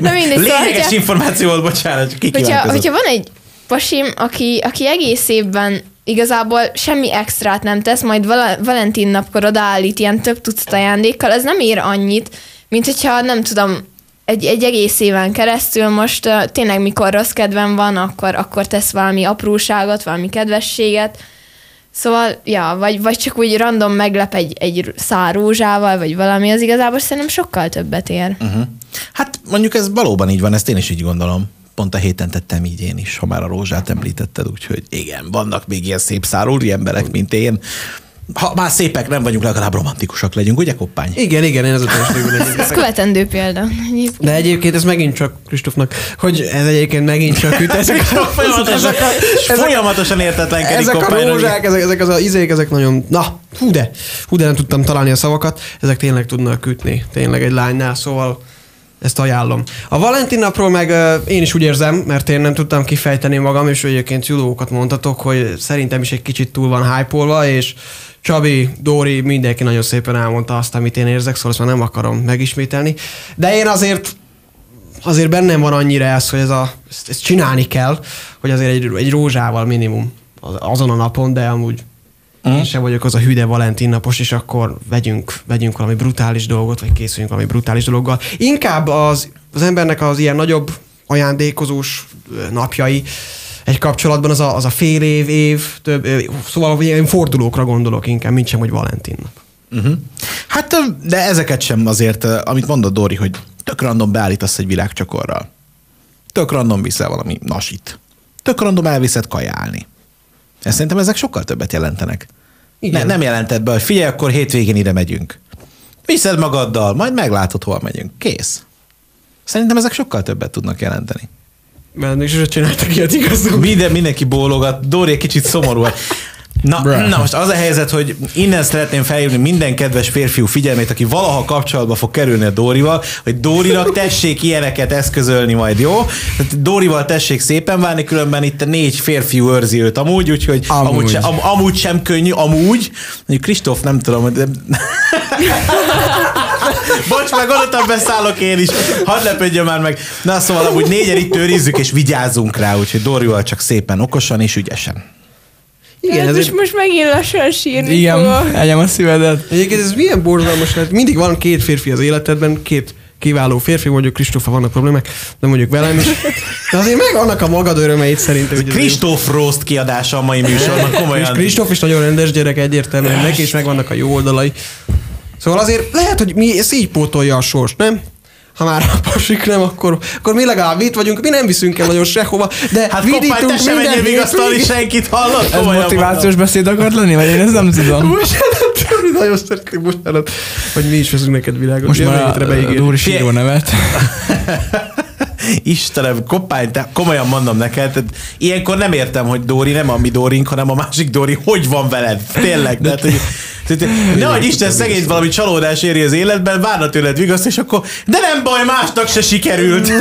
De mindegy, szóval, lényeges hogyha, információ volt, bocsánat, csak hogyha, hogyha van egy pasim, aki, aki egész évben igazából semmi extrát nem tesz, majd vala, Valentin napkor odaállít ilyen több tucat ajándékkal, ez nem ér annyit, mint hogyha nem tudom, egy, egy egész éven keresztül most uh, tényleg mikor rossz kedvem van, akkor, akkor tesz valami apróságot, valami kedvességet. Szóval, ja, vagy, vagy csak úgy random meglep egy, egy szár rózsával, vagy valami, az igazából szerintem sokkal többet ér. Uh-huh. Hát mondjuk ez valóban így van, ezt én is így gondolom. Pont a héten tettem így én is, ha már a rózsát említetted, úgyhogy igen, vannak még ilyen szép szárúri emberek, mint én. Ha már szépek nem vagyunk, legalább romantikusak legyünk, ugye Koppány? Igen, igen, én ez a teljes Ez követendő példa. Egyébként. De egyébként ez megint csak Kristófnak, hogy ez egyébként megint csak üt. Ezek a, Folyamatosan, ezek a, ezek, folyamatosan értetlenkedik ezek a rózsák, ezek, ezek az a izék, ezek nagyon, na, hú de, hú de nem tudtam találni a szavakat, ezek tényleg tudnak ütni, tényleg egy lánynál, szóval ezt ajánlom. A Valentin napról meg ö, én is úgy érzem, mert én nem tudtam kifejteni magam, és egyébként szülókat mondtatok, hogy szerintem is egy kicsit túl van hype és Csabi, Dóri, mindenki nagyon szépen elmondta azt, amit én érzek, szóval ezt már nem akarom megismételni. De én azért azért bennem van annyira ez, hogy ez a, ezt, ezt csinálni kell, hogy azért egy, egy rózsával minimum az- azon a napon, de amúgy Mhm. én sem vagyok az a hüde Valentin napos, és akkor vegyünk, vegyünk valami brutális dolgot, vagy készüljünk valami brutális dologgal. Inkább az, az embernek az ilyen nagyobb ajándékozós napjai egy kapcsolatban az a, az a fél év, év, több, szóval ilyen fordulókra gondolok inkább, mint sem, hogy Valentin nap. Uh-huh. Hát, de ezeket sem azért, amit mondott Dori, hogy tök random beállítasz egy világcsokorral. Tök random viszel valami nasit. Tök random elviszed kajálni. Ezt szerintem ezek sokkal többet jelentenek. Igen. Ne, nem jelentett be, hogy figyelj, akkor hétvégén ide megyünk. Viszed magaddal, majd meglátod, hol megyünk. Kész. Szerintem ezek sokkal többet tudnak jelenteni. Mert még sose csináltak ilyet igazul. Minden, mindenki bólogat, Dóri egy kicsit szomorú. Na, Bruh. na, most az a helyzet, hogy innen szeretném felhívni minden kedves férfiú figyelmét, aki valaha kapcsolatba fog kerülni a Dórival, hogy Dórinak tessék ilyeneket eszközölni majd, jó? Tehát Dórival tessék szépen válni, különben itt a négy férfiú őrzi őt amúgy, úgyhogy amúgy, Amúgy. amúgy, sem, am, amúgy sem könnyű, amúgy. Mondjuk Kristóf nem tudom, de... Bocs, meg gondoltam, beszállok én is. Hadd lepődjön már meg. Na szóval amúgy négyen itt őrizzük és vigyázzunk rá, úgyhogy Dórival csak szépen, okosan és ügyesen. Igen, ez most, egy, most megint lassan sírni Igen, fogok. egyem a szívedet. egyébként ez milyen borzalmas lehet. Mindig van két férfi az életedben, két kiváló férfi, mondjuk Kristófa vannak problémák, de mondjuk velem is. De azért meg vannak a magad örömeit szerintem. Kristóf Roast kiadása a mai műsorban, És komolyan. Kristóf is nagyon rendes gyerek egyértelműen, neki is megvannak a jó oldalai. Szóval azért lehet, hogy mi ezt így pótolja a sors, nem? Ha már a pasik nem, akkor, akkor mi legalább itt vagyunk, mi nem viszünk el nagyon sehova, de Hát Koppány, te sem menjél vigasztalni senkit, hallod? Ez motivációs beszéd akart lenni, vagy én ezt nem tudom. Bocsánat, nagyon szeretném, bocsánat, hogy mi is veszünk neked világot. Most már a. Dóri síró nevet. Istenem, koppány, te, komolyan mondom neked, tehát ilyenkor nem értem, hogy Dóri nem a mi Dórink, hanem a másik Dóri, hogy van veled? Tényleg. Tehát, hogy, nehogy Isten szegény valami csalódás éri az életben, várna tőled vigaszt, és akkor, de nem baj, másnak se sikerült.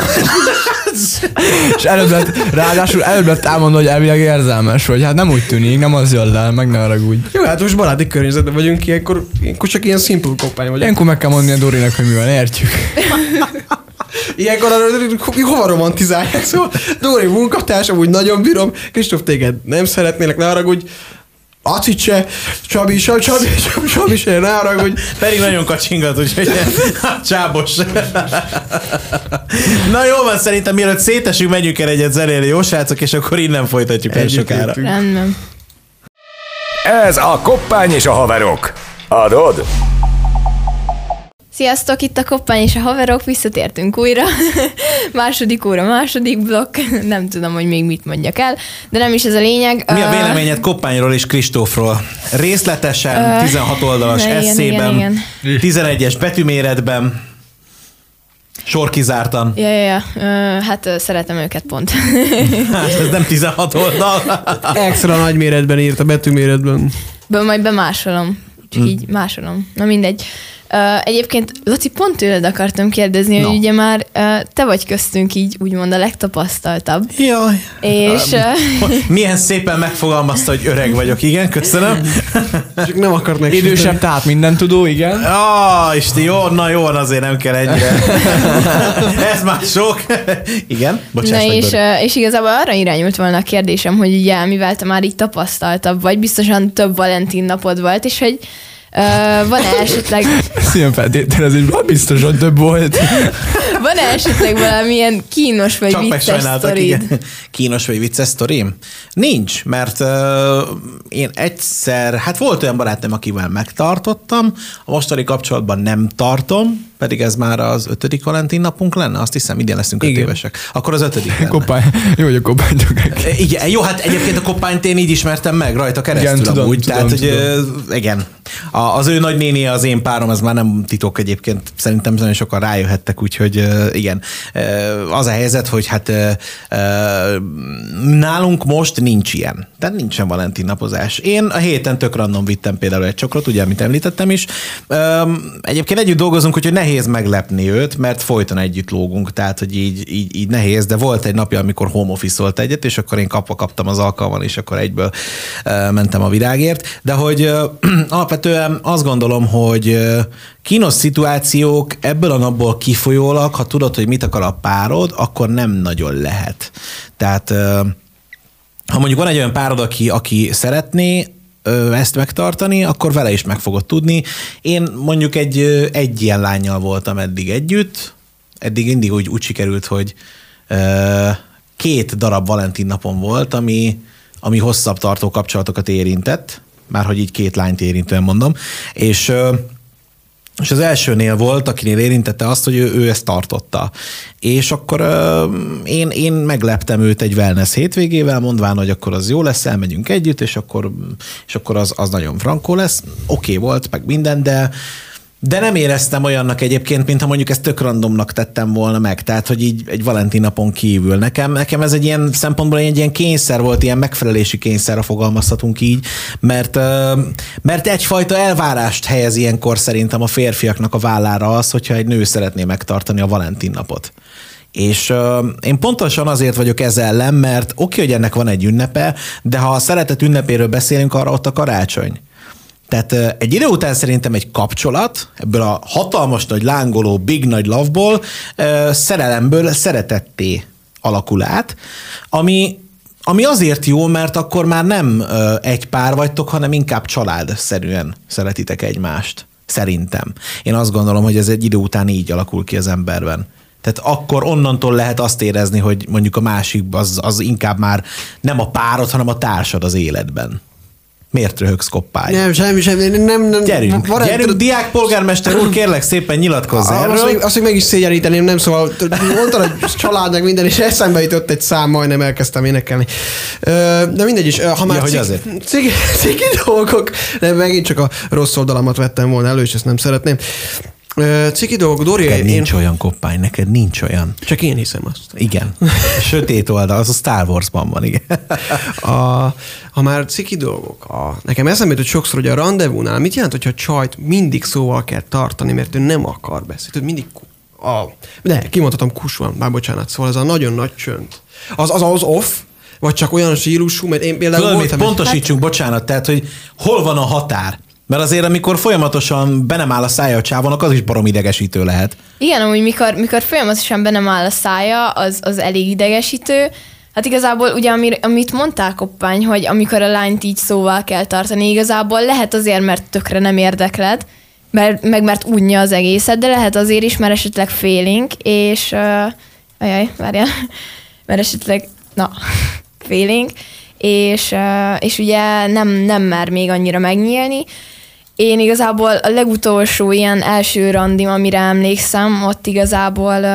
És előbb lett, ráadásul előbb lett elmondani, hogy elvileg érzelmes vagy. Hát nem úgy tűnik, nem az jön le, meg ne haragudj. Jó, hát most baráti környezetben vagyunk, ilyenkor, ilyenkor csak ilyen simple koppány vagyok. Ilyenkor meg kell mondani a Dorinak, hogy mi van, értjük. Ilyenkor arra, hova romantizálják? Szóval Dóri munkatárs, amúgy nagyon bírom, Kristóf téged nem szeretnélek, ne haragudj, Acit se, Csabi, Csabi, Csabi, Csabi, Csabi se, ne haragudj. Pedig nagyon kacsingat, úgyhogy csábos. Na jó van, szerintem mielőtt szétesünk, menjünk el egyet zenélni, jó srácok, és akkor innen folytatjuk el sokára. Rendben. Ez a Koppány és a haverok. Adod? Sziasztok, itt a Koppány és a haverok, visszatértünk újra. második óra, második blokk, nem tudom, hogy még mit mondjak el, de nem is ez a lényeg. Mi a véleményed Koppányról és Kristófról? Részletesen, Ö, 16 oldalas igen, eszében, igen, 11-es betűméretben, sor kizártan. Ja, ja, ja. Hát szeretem őket pont. Hát ez nem 16 oldal. Extra nagy méretben írt a betűméretben. Be, majd bemásolom. Csak így másolom. Na mindegy. Uh, egyébként, Laci, pont tőled akartam kérdezni, No. hogy ugye már uh, te vagy köztünk így úgymond a legtapasztaltabb. Jaj. És uh, Milyen szépen megfogalmazta, hogy öreg vagyok. Igen, köszönöm. Csak nem akart meg. Idősebb, tehát minden tudó, igen. Ah, Isti, jó, na jó, azért nem kell ennyire. Ez már sok. Igen, bocsáss Na meg, és, uh, és igazából arra irányult volna a kérdésem, hogy ugye mivel te már így tapasztaltabb vagy, biztosan több Valentin napod volt, és hogy uh, van-e esetleg, Ez ilyen feltételezésben biztosan több volt. van-e esetleg valamilyen kínos vagy Csak vicces sztorid? Kínos vagy vicces sztorim? Nincs, mert uh, én egyszer, hát volt olyan barátom, akivel megtartottam, a mostani kapcsolatban nem tartom, pedig ez már az ötödik Valentin napunk lenne, azt hiszem, idén leszünk öt évesek. Akkor az ötödik lenne. Koppány. Jó, hogy a koppány Igen, jó, hát egyébként a koppányt én így ismertem meg rajta keresztül Igen, tudom, amúgy. tudom, tehát, hogy tudom. ö, igen. A, az ő nagynénie az én párom, ez már nem titok egyébként. Szerintem nagyon sokan rájöhettek, úgyhogy igen. Az a helyzet, hogy hát nálunk most nincs ilyen. Tehát nincsen Valentin napozás. Én a héten tök random vittem például egy csokrot, ugye, amit említettem is. Egyébként együtt dolgozunk, úgyhogy nehéz meglepni őt, mert folyton együtt lógunk, tehát hogy így, így, így nehéz, de volt egy napja, amikor home office egyet, és akkor én kapva kaptam az alkalman, és akkor egyből mentem a virágért. De hogy alapvetően azt gondolom, hogy kínos szituációk ebből a napból kifolyólag, ha tudod, hogy mit akar a párod, akkor nem nagyon lehet. Tehát ha mondjuk van egy olyan párod, aki, aki szeretné ezt megtartani, akkor vele is meg fogod tudni. Én mondjuk egy, egy ilyen lányjal voltam eddig együtt, eddig mindig úgy, úgy sikerült, hogy két darab Valentin napon volt, ami, ami hosszabb tartó kapcsolatokat érintett, már hogy így két lányt érintően mondom, és és az elsőnél volt, akinél érintette azt, hogy ő, ő ezt tartotta. És akkor ö, én, én megleptem őt egy wellness hétvégével, mondván, hogy akkor az jó lesz, elmegyünk együtt, és akkor, és akkor az, az nagyon frankó lesz. Oké okay volt, meg minden, de de nem éreztem olyannak egyébként, mintha mondjuk ezt tök randomnak tettem volna meg. Tehát, hogy így egy Valentin napon kívül. Nekem, nekem ez egy ilyen szempontból egy ilyen kényszer volt, ilyen megfelelési kényszerre fogalmazhatunk így, mert, mert egyfajta elvárást helyez ilyenkor szerintem a férfiaknak a vállára az, hogyha egy nő szeretné megtartani a Valentin napot. És ö, én pontosan azért vagyok ez ellen, mert oké, hogy ennek van egy ünnepe, de ha a szeretet ünnepéről beszélünk, arra ott a karácsony. Tehát egy idő után szerintem egy kapcsolat, ebből a hatalmas nagy lángoló, big nagy loveból, ö, szerelemből szeretetté alakul át, ami, ami azért jó, mert akkor már nem egy pár vagytok, hanem inkább családszerűen szeretitek egymást. Szerintem. Én azt gondolom, hogy ez egy idő után így alakul ki az emberben. Tehát akkor onnantól lehet azt érezni, hogy mondjuk a másik az, az inkább már nem a párod, hanem a társad az életben. Miért röhögsz koppály? Nem, semmi, semmi. Nem, nem, Gyerünk, van- gyerünk, diák polgármester úr, kérlek szépen nyilatkozz Azt, erről. hogy, azt, hogy meg is szégyeníteném, nem szóval mondtad, hogy család meg minden, és eszembe jutott egy szám, majdnem elkezdtem énekelni. De mindegy is, ha már Ja, cik, azért. cik, ciki dolgok, nem, megint csak a rossz oldalamat vettem volna elő, és ezt nem szeretném. Ciki dolgok, Dori, Neked én, nincs olyan koppány, neked nincs olyan. csak én hiszem azt. Igen. A sötét oldal, az a Star Warsban van, igen. A, ha már ciki dolgok, a, nekem eszembe jut, hogy sokszor, hogy a rendezvúnál mit jelent, hogyha csajt mindig szóval kell tartani, mert ő nem akar beszélni. Tudod, mindig a, de kimondhatom kus van, már bocsánat, szóval ez a nagyon nagy csönd. Az az, az off, vagy csak olyan stílusú, mert én például Tudod, mit voltam egy- pontosítsunk, bocsánat, tehát, hogy hol van a határ? Mert azért, amikor folyamatosan be nem áll a szája a csávónak, az is barom idegesítő lehet. Igen, amúgy mikor, mikor folyamatosan benne áll a szája, az, az elég idegesítő. Hát igazából ugye, ami, amit mondtál Koppány, hogy amikor a lányt így szóval kell tartani, igazából lehet azért, mert tökre nem érdekled, mert, meg mert unja az egészet, de lehet azért is, mert esetleg félénk, és... Uh, ajaj, várjál. Mert esetleg... Na, félénk, és, uh, és ugye nem, nem mer még annyira megnyílni, én igazából a legutolsó ilyen első randim, amire emlékszem, ott igazából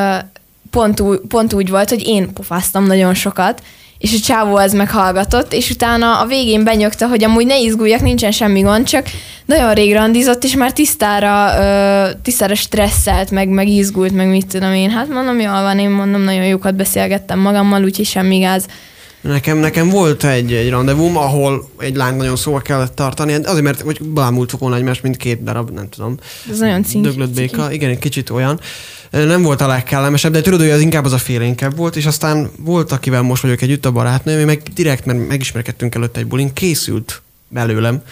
pont, úgy, pont úgy volt, hogy én pofáztam nagyon sokat, és a csávó ez meghallgatott, és utána a végén benyögte, hogy amúgy ne izguljak, nincsen semmi gond, csak nagyon rég randizott, és már tisztára, ö, tisztára stresszelt, meg, meg izgult, meg mit tudom én. Hát mondom, jól van, én mondom, nagyon jókat beszélgettem magammal, úgyhogy semmi gáz. Nekem, nekem volt egy, egy rendezvum, ahol egy lány nagyon szóval kellett tartani, azért mert hogy bámultuk volna egymást, mint két darab, nem tudom. Ez nagyon cincs. Döglött béka, igen, egy kicsit olyan. Nem volt a legkellemesebb, de tudod, hogy az inkább az a félénkebb volt, és aztán volt, akivel most vagyok együtt, a barátnőm, meg direkt, mert megismerkedtünk előtte egy bulin, készült belőlem,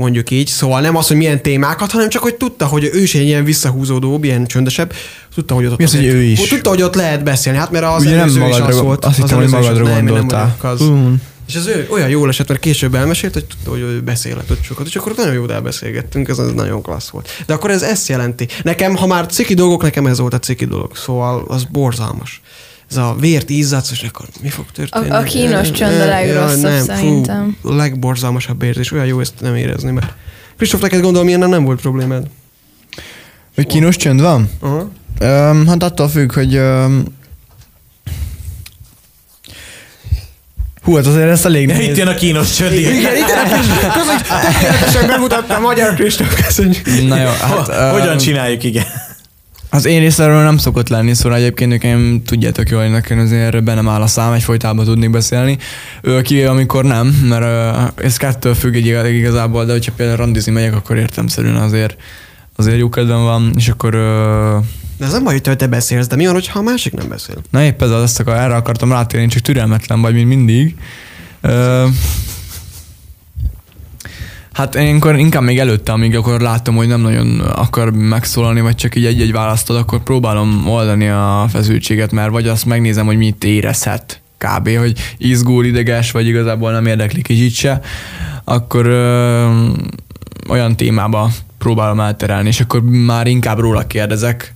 mondjuk így. Szóval nem az, hogy milyen témákat, hanem csak, hogy tudta, hogy ő is egy ilyen visszahúzódóbb, ilyen csöndesebb, tudta, hogy ott, Mi az, hogy ő is? Tudta, hogy ott lehet beszélni, hát mert az Ugye nem előző is magadra az volt. azt az hittem, hogy magadra gondoltál. az. És ez ő olyan jól esett, mert később elmesélt, hogy tudta, hogy ő beszélhetett sokat, és akkor nagyon jól elbeszélgettünk, ez, ez nagyon klassz volt. De akkor ez ezt jelenti. Nekem, ha már ciki dolgok, nekem ez volt a ciki dolog, szóval az borzalmas. Ez a vért izzadsz, és akkor mi fog történni? A- a kínos csönd a legrosszabb szerintem. Fú, a legborzalmasabb érzés. Olyan jó ezt nem érezni, mert Kristóf, neked gondolom, ilyen nem volt problémád. Hogy kínos csönd van? Aha. Um, hát attól függ, hogy... Um, hú, hát azért ezt elég Itt nehéz. jön a kínos csönd. igen. Igen, igen, köszönjük, tökéletesen bemutatta a magyar Kristóf. Na jó, hát, Ho- Hogyan csináljuk, igen. Az én részemről nem szokott lenni, szóval egyébként nekem tudjátok jól, hogy nekem azért be nem áll a szám, egyfolytában tudnék beszélni. Ő kivéve, amikor nem, mert ez kettől függ egy igaz- igazából, de hogyha például randizni megyek, akkor értemszerűen azért, azért jó kedvem van, és akkor De ez nem baj, hogy te beszélsz, de mi van, ha a másik nem beszél? Na épp ez az, ezt akar, erre akartam rátérni, csak türelmetlen vagy, mint mindig. Ö, hát én akkor inkább még előtte, amíg akkor látom, hogy nem nagyon akar megszólalni, vagy csak így egy-egy választod, akkor próbálom oldani a feszültséget, mert vagy azt megnézem, hogy mit érezhet kb., hogy izgul, ideges, vagy igazából nem érdekli kicsit se, akkor ö, olyan témába próbálom elterelni, és akkor már inkább róla kérdezek,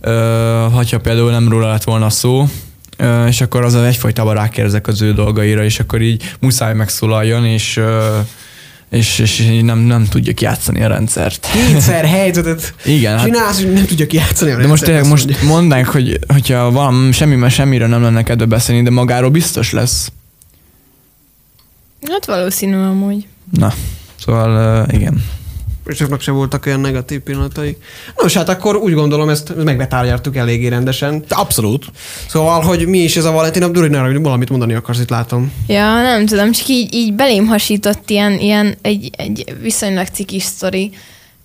Ö, hogyha például nem róla lett volna szó, ö, és akkor az egyfajtában rákérdezek az ő dolgaira, és akkor így muszáj megszólaljon, és, ö, és, és így nem, nem tudja kijátszani a rendszert. Kétszer helyzetet Igen, hát, csinálsz, hogy nem tudja kijátszani. a de most rendszert, tényleg most mondja. mondanánk, hogy hogyha valami, semmi, semmiről nem lenne kedve beszélni, de magáról biztos lesz. Hát valószínű amúgy. Na, szóval uh, igen. Kristófnak se voltak olyan negatív pillanatai. Nos, hát akkor úgy gondolom, ezt megbetárgyaltuk eléggé rendesen. Abszolút. Szóval, hogy mi is ez a Valentin nap, Duri, ne arra, hogy valamit mondani akarsz, itt látom. Ja, nem tudom, csak így, így belém hasított ilyen, ilyen egy, egy viszonylag cikis sztori.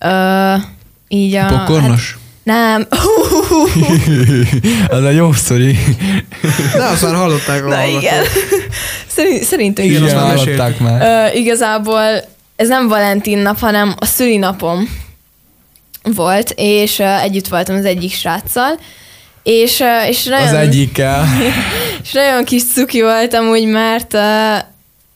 Uh, így a... Pokornos? Hát, nem. Ez egy jó sztori. De azt már hallották a Na hallgatók. igen. Szerint, szerintem Igen, igen. már. Ö, igazából ez nem Valentin nap, hanem a szülinapom volt, és ö, együtt voltam az egyik sráccal, és, ö, és nagyon, Az egyikkel. és nagyon kis cuki voltam úgy, mert, ö,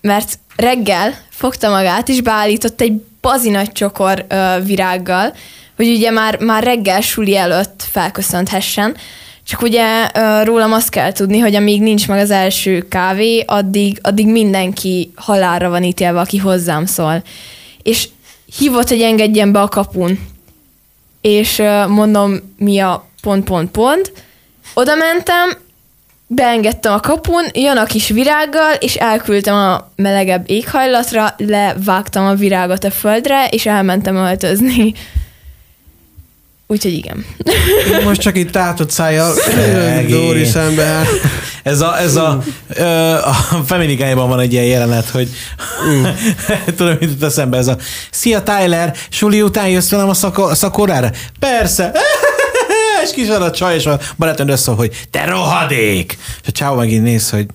mert reggel fogta magát, és beállított egy bazi nagy csokor ö, virággal, hogy ugye már, már reggel suli előtt felköszönthessen, csak ugye rólam azt kell tudni, hogy amíg nincs meg az első kávé, addig, addig mindenki halálra van ítélve, aki hozzám szól. És hívott, hogy engedjen be a kapun. És mondom, mi a pont, pont, pont. Oda mentem, beengedtem a kapun, jön a kis virággal, és elküldtem a melegebb éghajlatra, levágtam a virágot a földre, és elmentem öltözni. Úgyhogy igen. Most csak itt tátott szájjal. Dóri szembe. hát. Ez a, ez a, a Feminikájában van egy ilyen jelenet, hogy tudom, mit jut eszembe ez a Szia Tyler, suli után jössz velem a szako- szakorára? Persze. és kis van a csaj, és a barátom összeszól, hogy te rohadék! És a csáó megint néz, hogy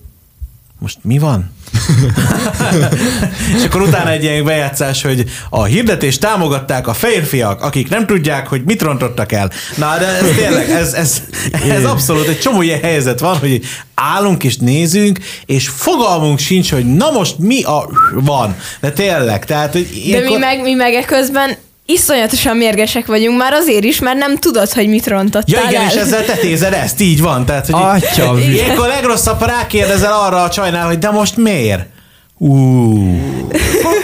most mi van? és akkor utána egy ilyen bejátszás, hogy a hirdetést támogatták a férfiak, akik nem tudják, hogy mit rontottak el. Na, de ez tényleg, ez, ez, ez abszolút egy csomó ilyen helyzet van, hogy állunk és nézünk, és fogalmunk sincs, hogy na most mi a van. De tényleg, tehát, hogy De ilyenkor... mi meg, mi meg közben iszonyatosan mérgesek vagyunk már azért is, mert nem tudod, hogy mit rontottál Ja igen, el. és ezzel tetézed ezt, így van. Tehát, hogy Atya, ilyenkor legrosszabb, ha rákérdezel arra a csajnál, hogy de most miért? Ú.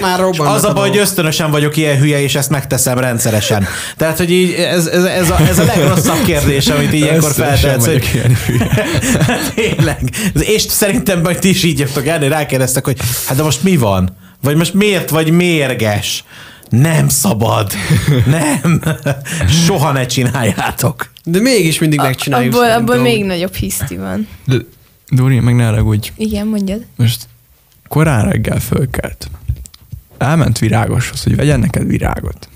Már Az a baj, hogy ösztönösen vagyok ilyen hülye, és ezt megteszem rendszeresen. Tehát, hogy így ez, ez, ez, a, ez a legrosszabb kérdés, amit ilyenkor feltehetsz. Hogy... ilyen hülye. Tényleg. És szerintem majd ti is így jöttök el, rákérdeztek, hogy hát de most mi van? Vagy most miért vagy mérges? Nem szabad. Nem. Soha ne csináljátok. De mégis mindig megcsináljuk. Abból, abból még nagyobb hiszti van. De, Dóri, meg ne haragudj. Igen, mondjad. Most korán reggel fölkelt. Elment virágoshoz, hogy vegyen neked virágot.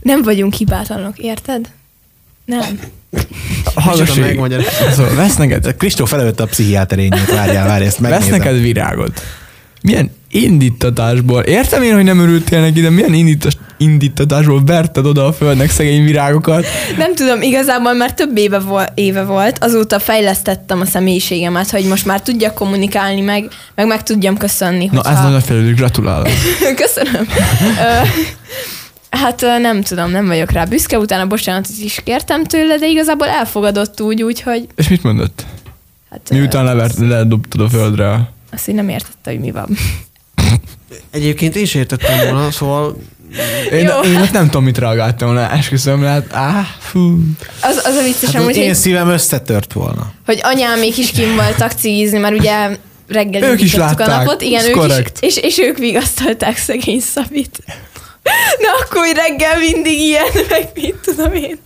Nem vagyunk hibátlanok, érted? Nem. Hallgass. Szóval vesz neked, Kristóf előtt a pszichiáterényét, várjál, várj, ezt vesz megnézem. neked virágot. Milyen indítatásból, értem én, hogy nem örültél neki, de milyen indítas, indítatásból verted oda a földnek szegény virágokat? Nem tudom, igazából már több éve, vol- éve volt, azóta fejlesztettem a személyiségemet, hogy most már tudjak kommunikálni, meg meg, meg tudjam köszönni. Na, hogyha... ez nagyon fejlődik, gratulálok. Köszönöm. Hát nem tudom, nem vagyok rá büszke, utána bocsánatot is kértem tőle, de igazából elfogadott úgy, úgyhogy És mit mondott? hát, Miután levert, ledobtad a földre. azt így nem értette, hogy mi van. Egyébként én is értettem volna, szóval Én, Jó. én nem tudom, mit reagáltam volna, esküszöm, lehet, áh, fú. Az, az a vicces, Hát amúgy, én hogy, szívem összetört volna. hogy anyámék is kim voltak cigizni, mert ugye reggel Ők is indítottuk a látták, napot, igen, ez ők korrekt. is, és, és ők vigasztalták szegény Szabit. De akkor reggel mindig ilyen, meg mit tudom én.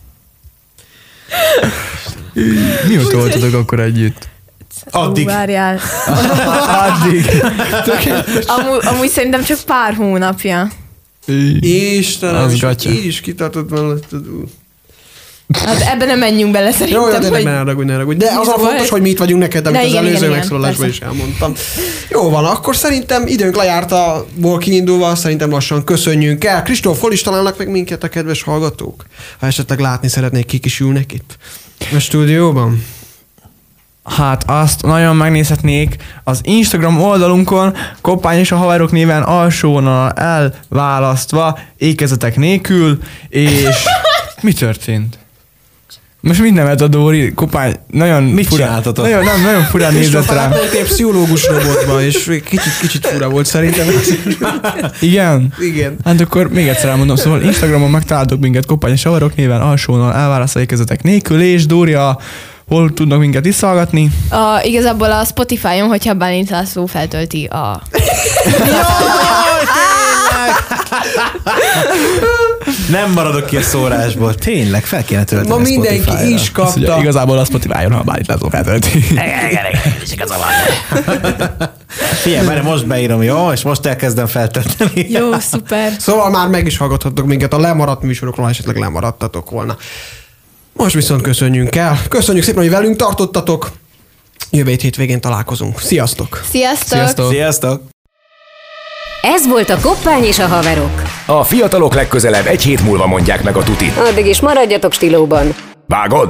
Mióta voltatok akkor együtt? Addig. Ú, várjál. Addig. Amúgy, amúgy szerintem csak pár hónapja. Istenem, Az és gatya. így is kitartott melletted. Hát ebben nem menjünk bele szerintem, Jó, jó, de hogy... ne haragudj, ne haragudj. De az a fontos, hogy mi itt vagyunk neked, amit De az igen, előző igen, megszólalásban is elmondtam. Jó van, akkor szerintem időnk lejárt a ból kiindulva, szerintem lassan köszönjünk el. Kristóf, hol is találnak meg minket a kedves hallgatók? Ha esetleg látni szeretnék, kik is ülnek itt. A stúdióban? Hát azt nagyon megnézhetnék az Instagram oldalunkon, Koppány és a haverok néven alsónal elválasztva, ékezetek nélkül, és mi történt? Most mit nevet a Dóri? Koppány nagyon Mit furán, nagyon, nem, nagyon furán nézett rám. Egy pszichológus robotba, és kicsit, kicsit fura volt szerintem. Igen? Igen. Hát akkor még egyszer elmondom, szóval Instagramon megtaláltok minket Koppány és haverok néven alsónal elválasztva ékezetek nélkül, és Dória, hol tudnak minket visszahallgatni? A, igazából a Spotify-on, hogyha Bálint László feltölti a... Nem maradok ki a szórásból. Tényleg, fel kéne tölteni Ma mindenki is Azt ugye, kapta. igazából a Spotify-on, ha bármit látom feltölti. Figyelj, mert most beírom, jó? És most elkezdem feltölteni. Jó, szuper. Szóval már meg is hallgathattok minket a lemaradt műsorokról, esetleg lemaradtatok volna. Most viszont köszönjünk el. Köszönjük szépen, hogy velünk tartottatok. Jövő hét hétvégén találkozunk. Sziasztok! Sziasztok! Sziasztok! Sziasztok! Ez volt a Koppány és a haverok. A fiatalok legközelebb egy hét múlva mondják meg a tutit. Addig is maradjatok stílóban. Vágod?